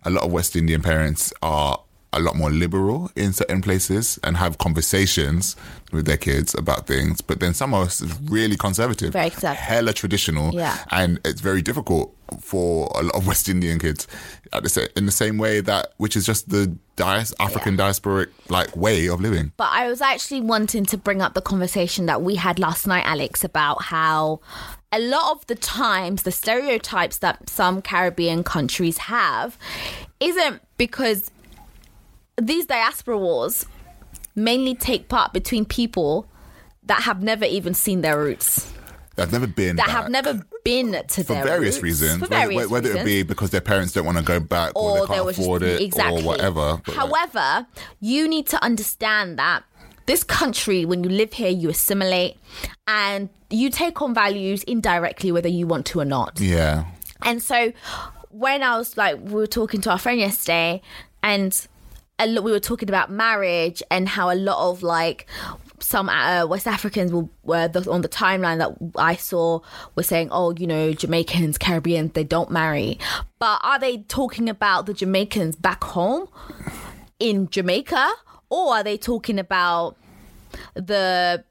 a lot of West Indian parents are a lot more liberal in certain places and have conversations with their kids about things, but then some are really conservative, Very conservative. hella traditional, Yeah. and it's very difficult for a lot of West Indian kids at the in the same way that which is just the dias- African diasporic like way of living. But I was actually wanting to bring up the conversation that we had last night, Alex, about how a lot of the times the stereotypes that some Caribbean countries have isn't because these diaspora wars mainly take part between people that have never even seen their roots, I've never been that back have never been to for their various roots, reasons. For whether- various whether, it reasons. be because their parents don't want to go back or, or they can't afford just, it exactly or whatever. But, like, However, you need to understand that this country, when you live here, you assimilate and you take on values indirectly, whether you want to or not. yeah. And so when I was like, we were talking to our friend yesterday, and a lot, we were talking about marriage and how a lot of like some uh, West Africans will, were the, on the timeline that I saw were saying, oh, you know, Jamaicans, Caribbeans, they don't marry. But are they talking about the Jamaicans back home in Jamaica, or are they talking about the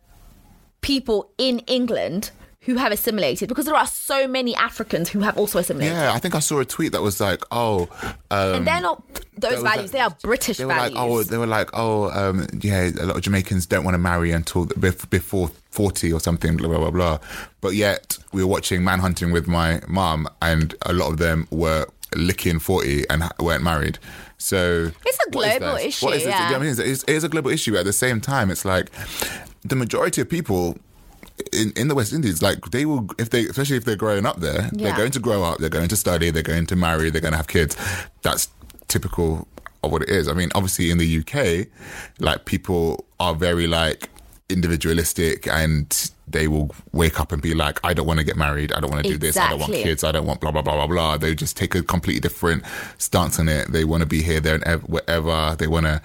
people in England who have assimilated because there are so many Africans who have also assimilated. Yeah, I think I saw a tweet that was like, "Oh, um, And they're not those values, like- they are British they were values. like, oh, they were like, oh, um, yeah, a lot of Jamaicans don't want to marry until the- before forty or something, blah blah blah blah. But yet we were watching Manhunting with my mom, and a lot of them were licking forty and weren't married. So It's a global issue, What is this? yeah. I mean, it's, it is a global issue. At the same time, it's like the majority of people. In, in the West Indies, like they will, if they, especially if they're growing up there, Yeah. they're going to grow up, they're going to study, they're going to marry, they're going to have kids. That's typical of what it is. I mean, obviously in the UK, like people are very like individualistic and they will wake up and be like, I don't want to get married, I don't want to do this, I don't want kids, I don't want blah blah blah blah blah. They just take a completely different stance on it. They want to be here, there, and ev- wherever. They want to,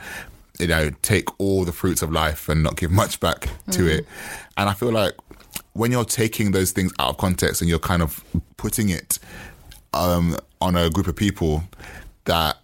you know, take all the fruits of life and not give much back to Mm. it. And I feel like when you're taking those things out of context and you're kind of putting it um, on a group of people that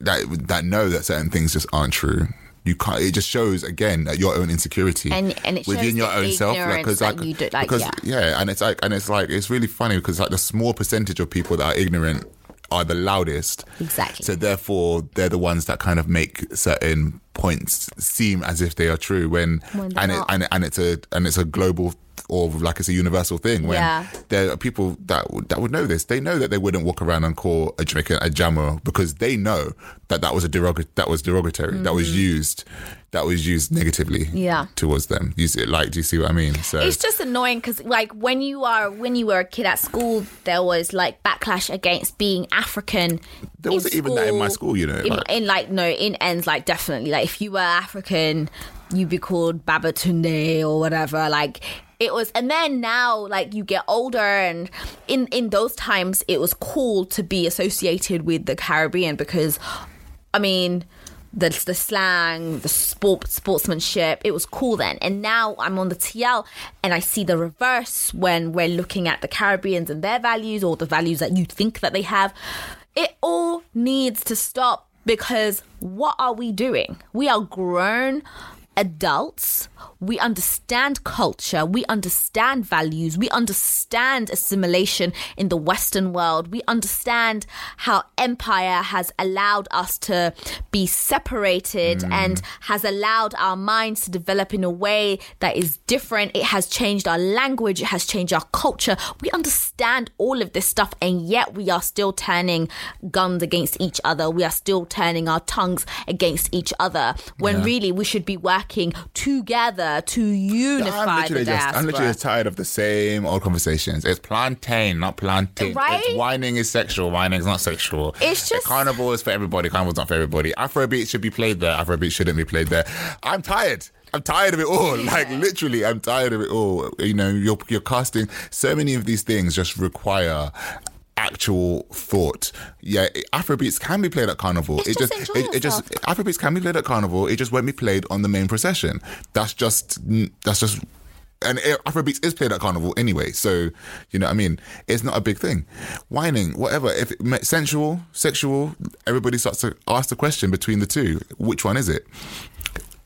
that that know that certain things just aren't true. You can't. It just shows again that your own insecurity And- and it shows within your own self. ignorance 'cause, you do- like, because yeah. and it's like and it's like it's really funny because like the small percentage of people that are ignorant are the loudest. Exactly. So therefore, they're the ones that kind of make certain points seem as if they are true when, and it, and and it's a and it's a global or like it's a universal thing when Yeah. there are people that that would know this. They know that they wouldn't walk around and call a Jamaican a jammer because they know that that was a derog- that was derogatory. That was used that was used negatively. Mm-hmm. Yeah. towards them. You see, like, do you see what I mean? So It's just annoying because, like, when you are when you were a kid at school, there was like backlash against being African. There wasn't even that in my school, you know, In, like- in like no, in ends like definitely like if you were African, you'd be called Babatunde or whatever. Like it was, and then now like you get older, and in in those times it was cool to be associated with the Caribbean because, I mean the the slang, the sport sportsmanship. It was cool then. And now I'm on the TL and I see the reverse when we're looking at the Caribbeans and their values or the values that you think that they have. It all needs to stop because what are we doing? We are grown adults. We understand culture. We understand values. We understand assimilation in the Western world. We understand how empire has allowed us to be separated mm. and has allowed our minds to develop in a way that is different. It has changed our language. It has changed our culture. We understand all of this stuff, and yet we are still turning guns against each other. We are still turning our tongues against each other when really we should be working together to unify I'm literally the just. I'm literally just tired of the same old conversations. It's plantain, not plantain. Right? It's whining is sexual, whining is not sexual. It's just- carnival is for everybody, carnival's not for everybody. Afrobeat should be played there, Afrobeat shouldn't be played there. I'm tired. I'm tired of it all. Like literally, I'm tired of it all. You know, you're you're casting so many of these things just require actual thought. Yeah, Afrobeats can be played at carnival. It's it just just, it, it just. Afrobeats can be played at carnival. It just won't be played on the main procession. That's just that's just. And Afrobeats is played at carnival anyway, so you know what I mean. It's not a big thing. Whining, whatever. If sensual, sexual, everybody starts to ask the question between the two. Which one is it?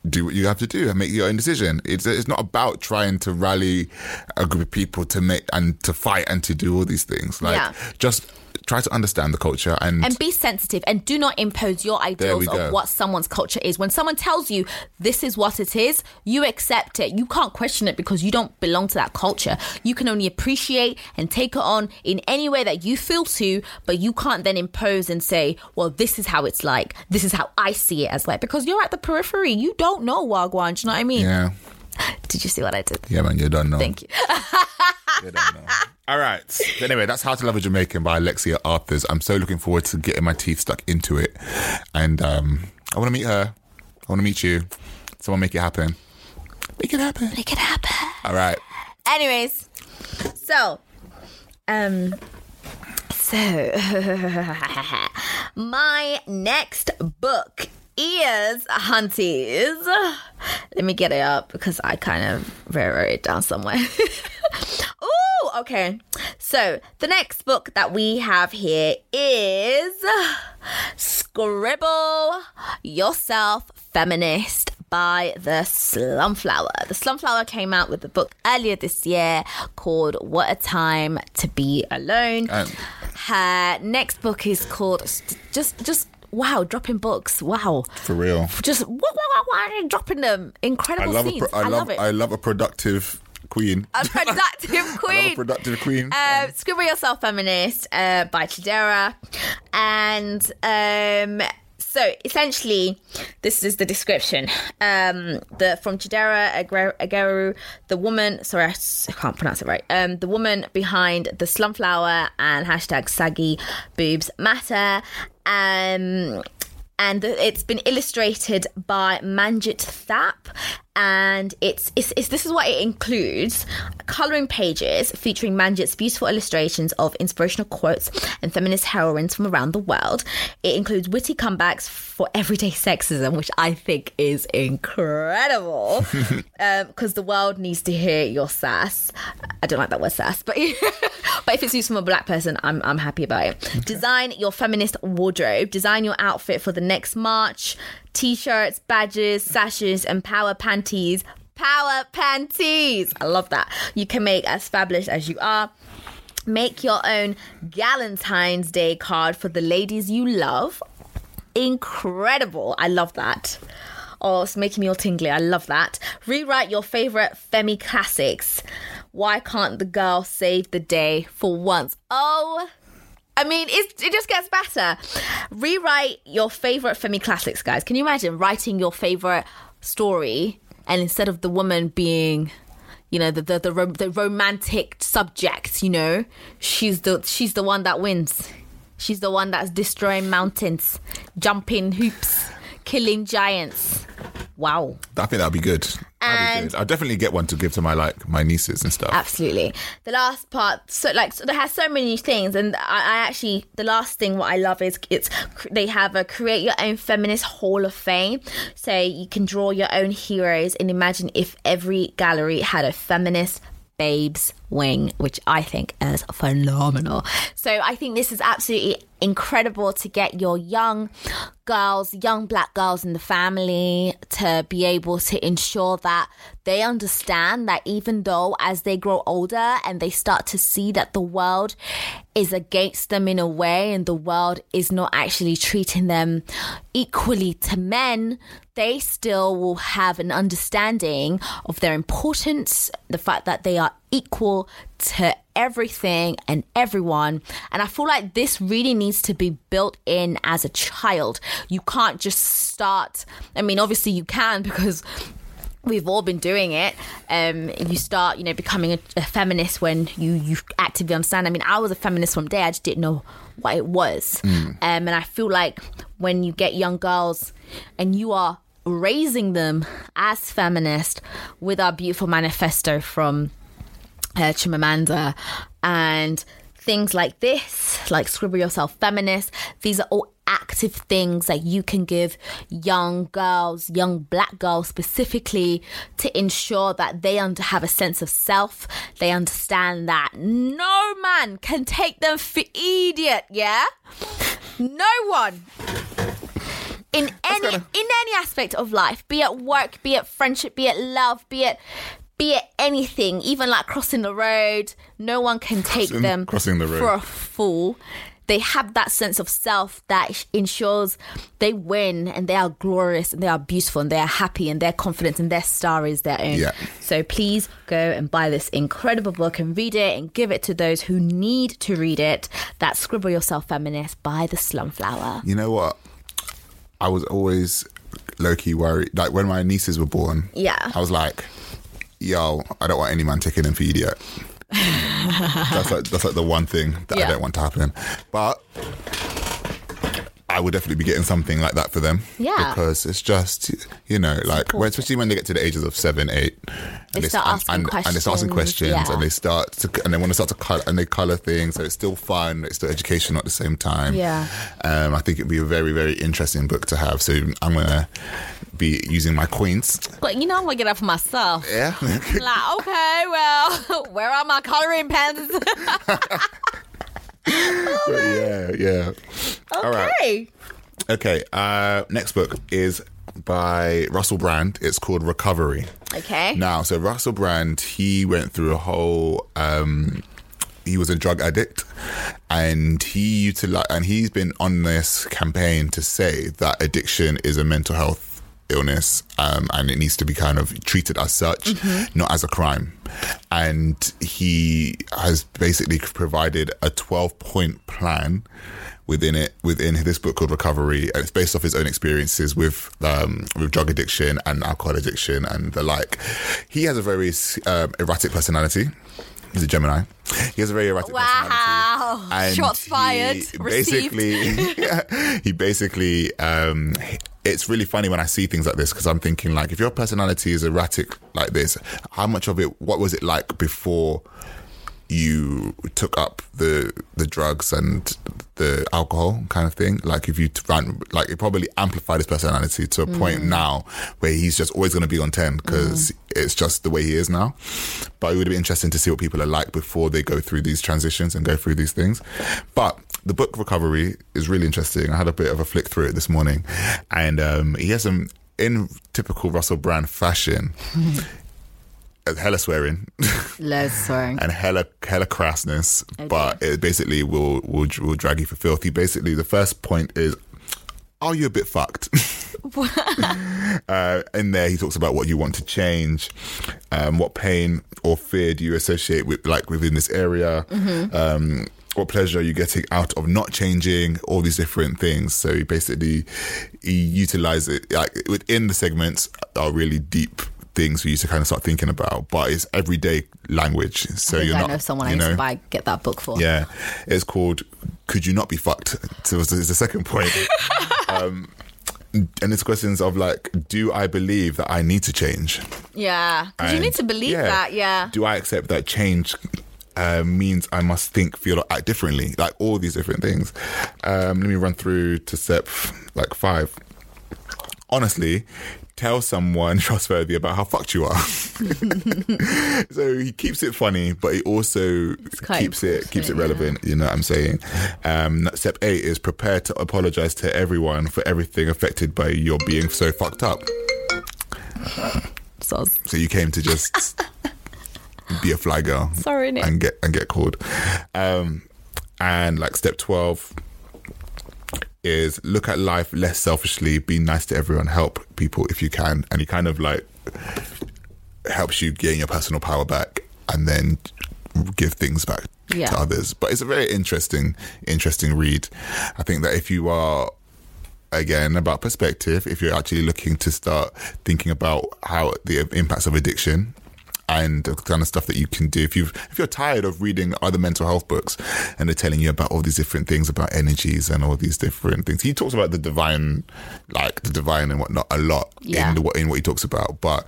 Do what you have to do and make your own decision. It's it's not about trying to rally a group of people to make and to fight and to do all these things. Like Yeah. just try to understand the culture and, and be sensitive and do not impose your ideals go. of what someone's culture is. When someone tells you this is what it is, you accept it. You can't question it because you don't belong to that culture. You can only appreciate and take it on in any way that you feel to, but you can't then impose and say, well, this is how it's like. This is how I see it as like, because you're at the periphery. You don't know Wagwan. Do you know what I mean? yeah, Did you see what I did? yeah, man, you don't know. Thank you. You don't know. All right. So anyway, that's How to Love a Jamaican by Alexia Arthurs. I'm so looking forward to getting my teeth stuck into it, and um, I want to meet her. I want to meet you. Someone make it happen. Make it happen. Make it happen. All right. Anyways, so, um, so my next book is Hunties. Let me get it up because I kind of wrote it down somewhere. Ooh, okay. So the next book that we have here is Scribble Yourself Feminist by the Slumflower. The Slumflower came out with a book earlier this year called What a Time to Be Alone. Um, Her next book is called just just wow, dropping books. Wow. For real. Just dropping them. I Incredible love a scenes. pro- I, love, it. I love a productive queen. a productive I love a productive queen. Uh, Scribble Yourself Feminist uh, by Chidera. And um, so essentially, this is the description. Um, the From Chidera Eggerue, the woman, sorry, I can't pronounce it right. Um, the woman behind the Slumflower and hashtag saggy boobs matter. Um, and it's been illustrated by Manjit Thapp. And it's, it's, it's this is what it includes: coloring pages featuring Manjit's beautiful illustrations of inspirational quotes and feminist heroines from around the world. It includes witty comebacks for everyday sexism, which I think is incredible um, because the world needs to hear your sass. I don't like that word sass, but but if it's used from a black person, I'm I'm happy about it. Design your feminist wardrobe. Design your outfit for the next march. T-shirts, badges, sashes, and power panties. Power panties. I love that. You can make as fabulous as you are. Make your own Galentine's Day card for the ladies you love. Incredible. I love that. Oh, it's making me all tingly. I love that. Rewrite your favorite Femi classics. Why can't the girl save the day for once? Oh, I mean, it just gets better. Rewrite your favorite Femi classics, guys. Can you imagine writing your favorite story and instead of the woman being you know the the the, the romantic subject you know she's the she's the one that wins she's the one that's destroying mountains jumping hoops killing giants wow I think that'd be good. That'd be And- good. I'll definitely get one to give to my like my nieces and stuff. Absolutely. The last part, so like, so there has so many things, and I, I actually, the last thing what I love is it's they have a create your own feminist hall of fame, so you can draw your own heroes and imagine if every gallery had a feminist babes wing, which I think is phenomenal. So I think this is absolutely incredible to get your young girls, young black girls in the family to be able to ensure that they understand that even though as they grow older and they start to see that the world is against them in a way and the world is not actually treating them equally to men, they still will have an understanding of their importance, the fact that they are equal to everything and everyone. And I feel like this really needs to be built in as a child. You can't just start, I mean, obviously you can because we've all been doing it um you start you know becoming a, a feminist when you you actively understand i mean i was a feminist from day i just didn't know what it was um and i feel like when you get young girls and you are raising them as feminist with our beautiful manifesto from uh, Chimamanda and things like this, like Scribble Yourself Feminist. These are all active things that you can give young girls, young black girls specifically, to ensure that they under, have a sense of self. They understand that no man can take them for idiot, yeah? No one in any in any aspect of life, be it work, be it friendship, be it love, be it be it anything, even like crossing the road, no one can take Crossing- them crossing the road. for a fool. they have that sense of self that ensures they win and they are glorious and they are beautiful and they are happy and their confidence and their star is their own. Yeah. So please go and buy this incredible book and read it and give it to those who need to read it. That Scribble Yourself Feminist by the Slumflower. You know what? I was always low key worried. Like when my nieces were born, Yeah. I was like, "Yo, I don't want any man taking them for idiot." that's like that's like the one thing that Yeah. I don't want to happen. But I would definitely be getting something like that for them. Yeah. because it's just you know like when, especially when they get to the ages of seven, eight, and They start and, asking and, and they start asking questions, questions yeah. and they start to and they want to start to color and they color things. So it's still fun. It's still educational at the same time. Yeah. Um, I think it'd be a very, very interesting book to have. So I'm gonna be using my queens. But you know, I'm gonna get that for myself. Yeah. like, okay, well, where are my coloring pens? yeah, yeah. All right. okay. Okay. Uh, next book is by Russell Brand. It's called Recovery. Okay. Now, so Russell Brand, he went through a whole. Um, he was a drug addict, and he utilized, and he's been on this campaign to say that addiction is a mental health illness, um, and it needs to be kind of treated as such, not as a crime. And he has basically provided a twelve-point plan within it within this book called Recovery, and it's based off his own experiences with um, with drug addiction and alcohol addiction and the like. He has a very um, erratic personality. He's a Gemini. He has a very erratic Wow. personality. Wow! Shots fired. Basically, he basically, um, it's really funny when I see things like this because I'm thinking like, if your personality is erratic like this, how much of it? What was it like before? You took up the the drugs and the alcohol kind of thing? Like if you ran like it probably amplified his personality to a point now where he's just always going to be on 10 because it's just the way he is now. But it would be interesting to see what people are like before they go through these transitions and go through these things. But the book recovery is really interesting. I had a bit of a flick through it this morning. And um, he has some in typical russell brand fashion hella swearing of swearing. and hella hella crassness, but it basically will will will drag you for filthy. Basically, the first point is. Are you a bit fucked? uh, in there, he talks about what you want to change, um, what pain or fear do you associate with, like within this area, um, what pleasure are you getting out of not changing, all these different things. So he basically he utilizes it like within the segments are really deep things for you to kind of start thinking about, but it's everyday language. So I you're I not, know someone I used know, to buy get that book for. yeah, it's called "Could You Not Be Fucked?" So it's the second point. um, and it's questions of like, do I believe that I need to change? Yeah. you need to believe that. Yeah. Do I accept that change uh, means I must think, feel, or act differently? Like all these different things. Um, let me run through to step like five. Honestly, tell someone trustworthy about how fucked you are. so he keeps it funny, but he also keeps it keeps it important, yeah. relevant. You know what I'm saying? Um, step eight is prepare to apologize to everyone for everything affected by your being so fucked up. Soz. So you came to just be a fly girl. Sorry, Nick. And get and get called. Um, and like step twelve is look at life less selfishly, be nice to everyone, help people if you can, and he kind of like helps you gain your personal power back and then give things back Yeah. to others. But it's a very interesting, interesting read. I think that if you are again about perspective, if you're actually looking to start thinking about how the impacts of addiction and the kind of stuff that you can do if you if you're tired of reading other mental health books and they're telling you about all these different things about energies and all these different things he talks about the divine like the divine and whatnot a lot Yeah. in the in what he talks about but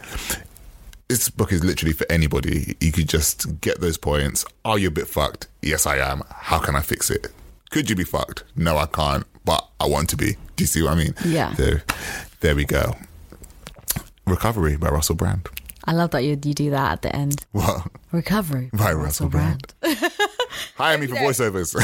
this book is literally for anybody. You could just get those points. Are you a bit fucked? Yes, I am. How can I fix it? Could you be fucked? No, I can't, but I want to be. Do you see what I mean? Yeah. So there we go. Recovery by Russell Brand. I love that you you do that at the end. What? Recovery By Russell Brand. Hire me for voiceovers.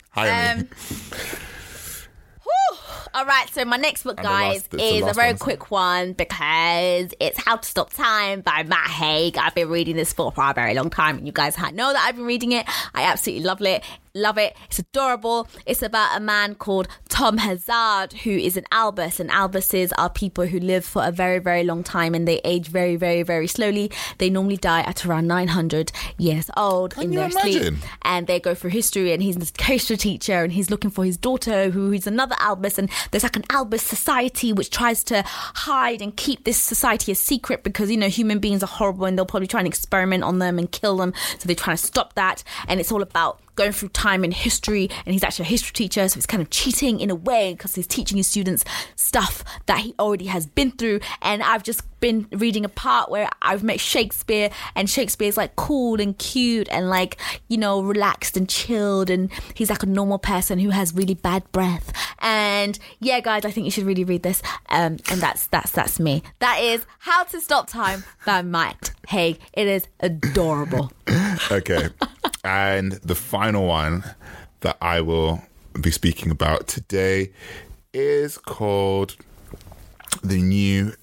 Hire me. Um, whew. All right, so my next book, And guys, last- is a very one. quick one because it's How to Stop Time by Matt Haig. I've been reading this for, for a very long time, and you guys know that I've been reading it. I absolutely love it. Love it. It's adorable. It's about a man called Tom Hazard, who is an albus, and albuses are people who live for a very, very long time and they age very, very, very slowly. They normally die at around 900 years old in you their imagine? sleep and they go through history and he's a history teacher and he's looking for his daughter who is another albus and there's like an albus society which tries to hide and keep this society a secret because you know human beings are horrible and they'll probably try and experiment on them and kill them so they're trying to stop that and it's all about going through time in history and he's actually a history teacher so he's kind of cheating in a way because he's teaching his students stuff that he already has been through. And i've just been reading a part where i've met shakespeare and shakespeare's like cool and cute and like you know relaxed and chilled and he's like a normal person who has really bad breath. And yeah guys i think you should really read this. Um and that's that's that's me. That is how to stop time by matt haig. It is adorable Okay. and the final one that I will be speaking about today is called The New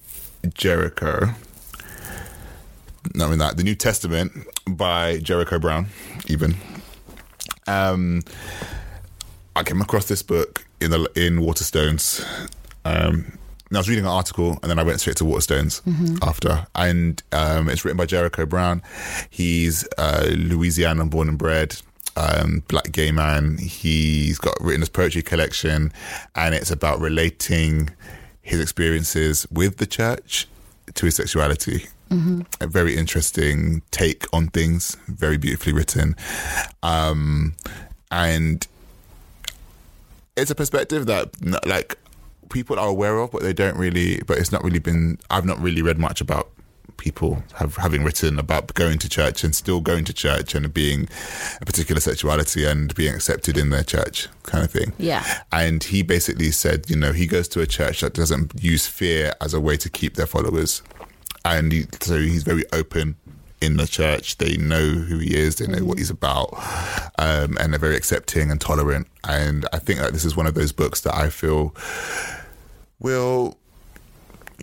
Jericho. No, I mean that. The New Testament by Jericho Brown, even. Um, I came across this book in the in Waterstones. Um, and I was reading an article, and then I went straight to Waterstones after. And um, it's written by Jericho Brown. He's uh, Louisiana born and bred, um, black gay man. He's got written this poetry collection, and it's about relating his experiences with the church to his sexuality. A very interesting take on things, very beautifully written. Um, and it's a perspective that like people are aware of, but they don't really. But it's not really been. I've not really read much about people have having written about going to church and still going to church and being a particular sexuality and being accepted in their church kind of thing. Yeah. And he basically said, you know, he goes to a church that doesn't use fear as a way to keep their followers, and he, so he's very open in the church. They know who he is, they know what he's about, um, and they're very accepting and tolerant. And I think that this is one of those books that I feel will,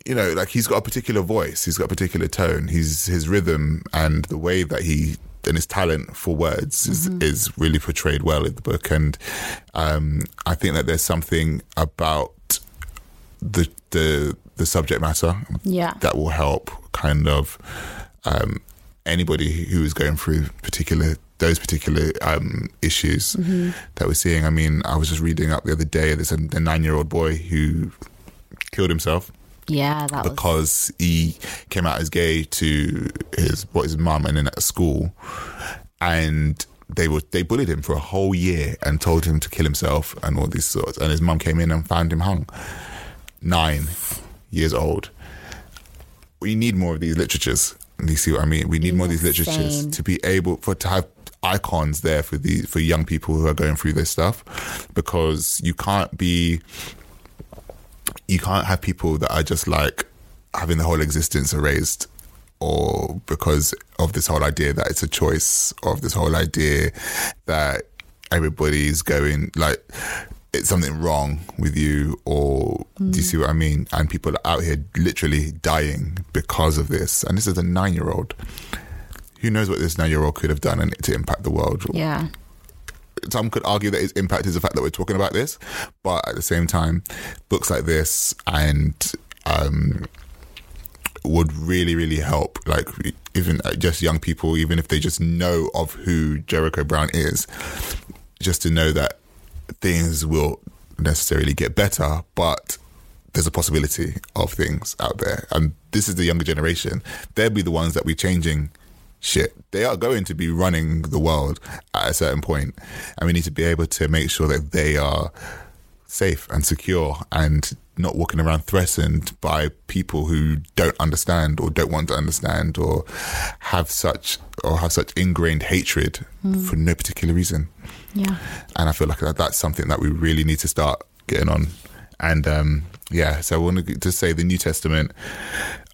you know, like he's got a particular voice, he's got a particular tone, he's his rhythm and the way that he and his talent for words is, is really portrayed well in the book. And um, I think that there's something about the the the subject matter Yeah. that will help kind of um, anybody who is going through particular those particular um, issues that we're seeing. I mean, I was just reading up the other day. There's a, a nine year old boy who killed himself yeah that was because he came out as gay to his what his mum and then at school, and they were they bullied him for a whole year and told him to kill himself and all these sorts. And his mum came in and found him hung, nine years old. We need more of these literatures. You see what I mean? We need more of these literatures Insane. to be able for to have icons there for the for young people who are going through this stuff, because you can't be you can't have people that are just like having the whole existence erased or because of this whole idea that it's a choice of this whole idea that everybody's going like it's something wrong with you or do you mm. see what i mean? And people are out here literally dying because of this. And this is a nine-year-old. Who knows what this nine-year-old could have done and to impact the world? Yeah some could argue that its impact is the fact that we're talking about this, but at the same time, books like this and um, would really, really help. Like even uh, just young people, even if they just know of who Jericho Brown is, just to know that things will necessarily get better, but there's a possibility of things out there. And this is the younger generation. They'll be the ones that we're changing shit. They are going to be running the world at a certain point, and we need to be able to make sure that they are safe and secure and not walking around threatened by people who don't understand or don't want to understand or have such or have such ingrained hatred for no particular reason. yeah And I feel like that, that's something that we really need to start getting on. And um, yeah, so I want to just say the New Testament,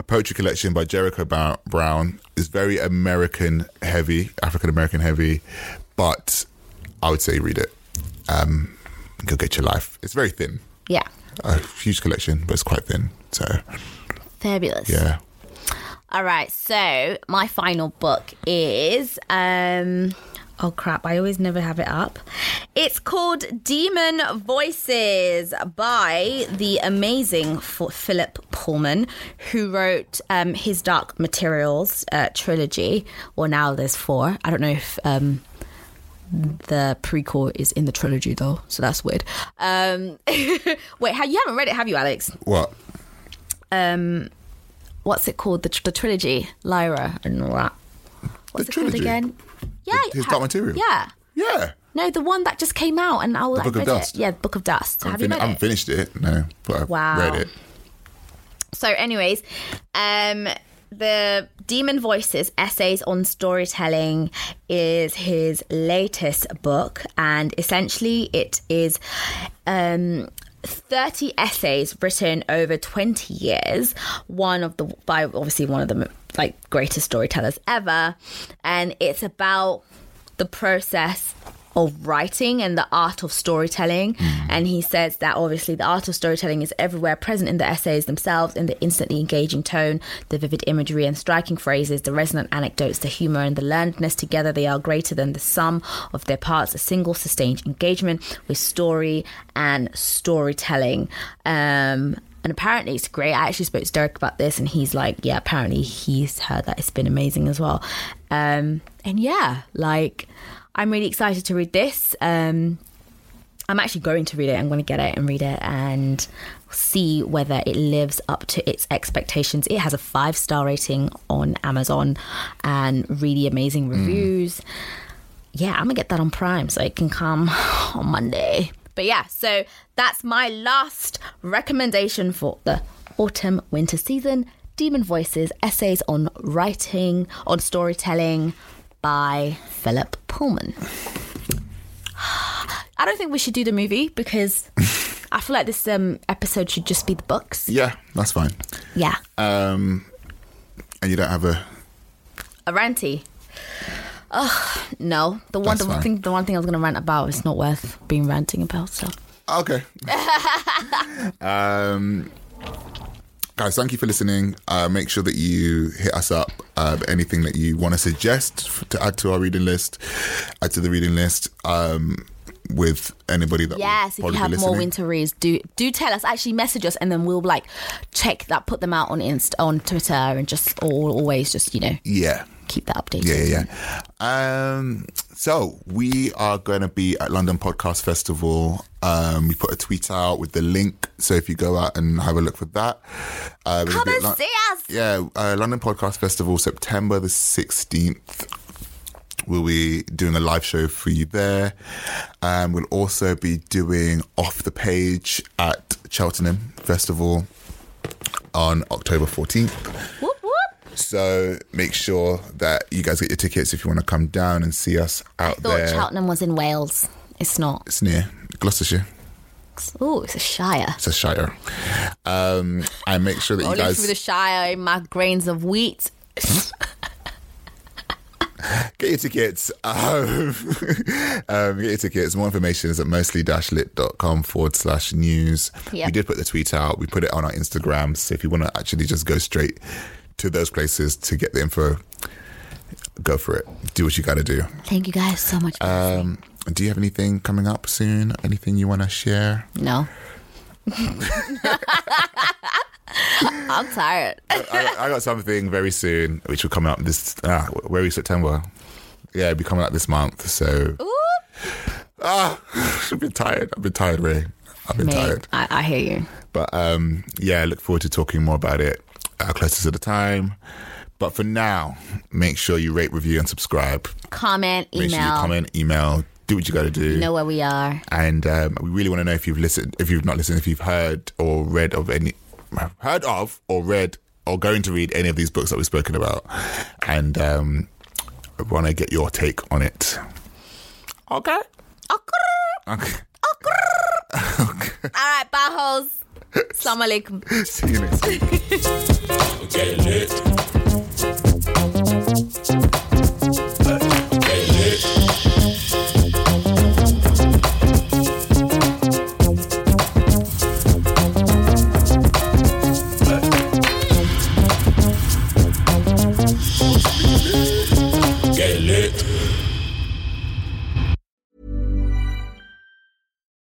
poetry collection by Jericho Brown, is very American heavy, African American heavy, but I would say read it. Um, go get your life. It's very thin. yeah a huge collection, but it's quite thin. So Fabulous. yeah, All right, so my final book is um oh crap, I always never have it up. It's called Daemon Voices by the amazing Philip Pullman, who wrote um his Dark Materials uh, trilogy. Well, now there's four. I don't know if um the prequel is in the trilogy though, so that's weird. Um wait, ha- you haven't read it, have you, Alex? what? um what's it called the, tr- the trilogy lyra and all that what's The it called trilogy? again yeah his ha- Dark Material? yeah Yeah, no the one that just came out and i, I Book of Dust? it yeah book of dust have you read I haven't finished it. No, but I've Wow. read it. so anyways um the daemon voices essays on storytelling is his latest book and essentially it is um 30 essays written over 20 years. One of the by obviously one of the like greatest storytellers ever. And it's about the process of writing and the art of storytelling. And he says that obviously the art of storytelling is everywhere present in the essays themselves, in the instantly engaging tone, the vivid imagery and striking phrases, the resonant anecdotes, the humor and the learnedness. Together, they are greater than the sum of their parts, a single sustained engagement with story and storytelling. Um, and apparently it's great. I actually spoke to Derek about this, and he's like, yeah, apparently he's heard that it's been amazing as well. Um, and yeah, like I'm really excited to read this. Um, I'm actually going to read it. I'm going to get it and read it and see whether it lives up to its expectations. It has a five star rating on Amazon and really amazing reviews. Yeah, I'm gonna get that on Prime so it can come on Monday. But yeah, so that's my last recommendation for the autumn winter season. Daemon Voices Essays on Writing, on Storytelling by Philip Pullman. I don't think we should do the movie because I feel like this um, episode should just be the books. Yeah, that's fine. Yeah. Um, and you don't have a. A ranty. Oh no, the one the fine. thing the one thing I was gonna rant about is not worth being ranting about. So Okay. um, guys, thank you for listening. Uh, make sure that you hit us up. Uh, anything that you want to suggest f- to add to our reading list, add to the reading list. Um, with anybody that yes, if you have more winter reads, do do tell us. Actually, message us, and then we'll like check that, put them out on Insta, on Twitter, and just all, always just you know Yeah. Keep that updated. Yeah, yeah, yeah. Um, so we are going to be at London Podcast Festival. Um, we put a tweet out with the link. So if you go out and have a look for that, uh, Come and see us. Yeah, uh, London Podcast Festival, September the sixteenth. We'll be doing a live show for you there. Um, we'll also be doing off the page at Cheltenham Festival on October fourteenth. Whoop whoop. So make sure that you guys get your tickets if you want to come down and see us out there. Thought there. Cheltenham was in Wales. It's not. It's near Gloucestershire. Oh, it's a Shire. It's a shire. Um, and make sure that you Only guys through the Shire, my grains of wheat. get your tickets. Um, um, get your tickets. More information is at mostly-lit.com forward slash news. Yep. We did put the tweet out. We put it on our Instagram. So if you want to actually just go straight to those places to get the info, go for it. Do what you got to do. Thank you guys so much. For. Um, do you have anything coming up soon? Anything you want to share? No. I'm tired. I, I got something very soon, which will come out this ah, where we September. Yeah, it'll be coming out this month. So ah, I've been tired. I've been tired, Ray. I've been tired. I, I hear you. But um, yeah, I look forward to talking more about it uh, closer to the time. But for now, make sure you rate, review, and subscribe. Comment, email. Make sure you comment, email, do what you got to do. Know where we are. and um, we really want to know if you've listened, if you've not listened, if you've heard or read of any, heard of or read or going to read any of these books that we've spoken about, and um, want to get your take on it. Okay. Okay. Okay. All right, bye, hoes. Assalamu alaikum. See you next week.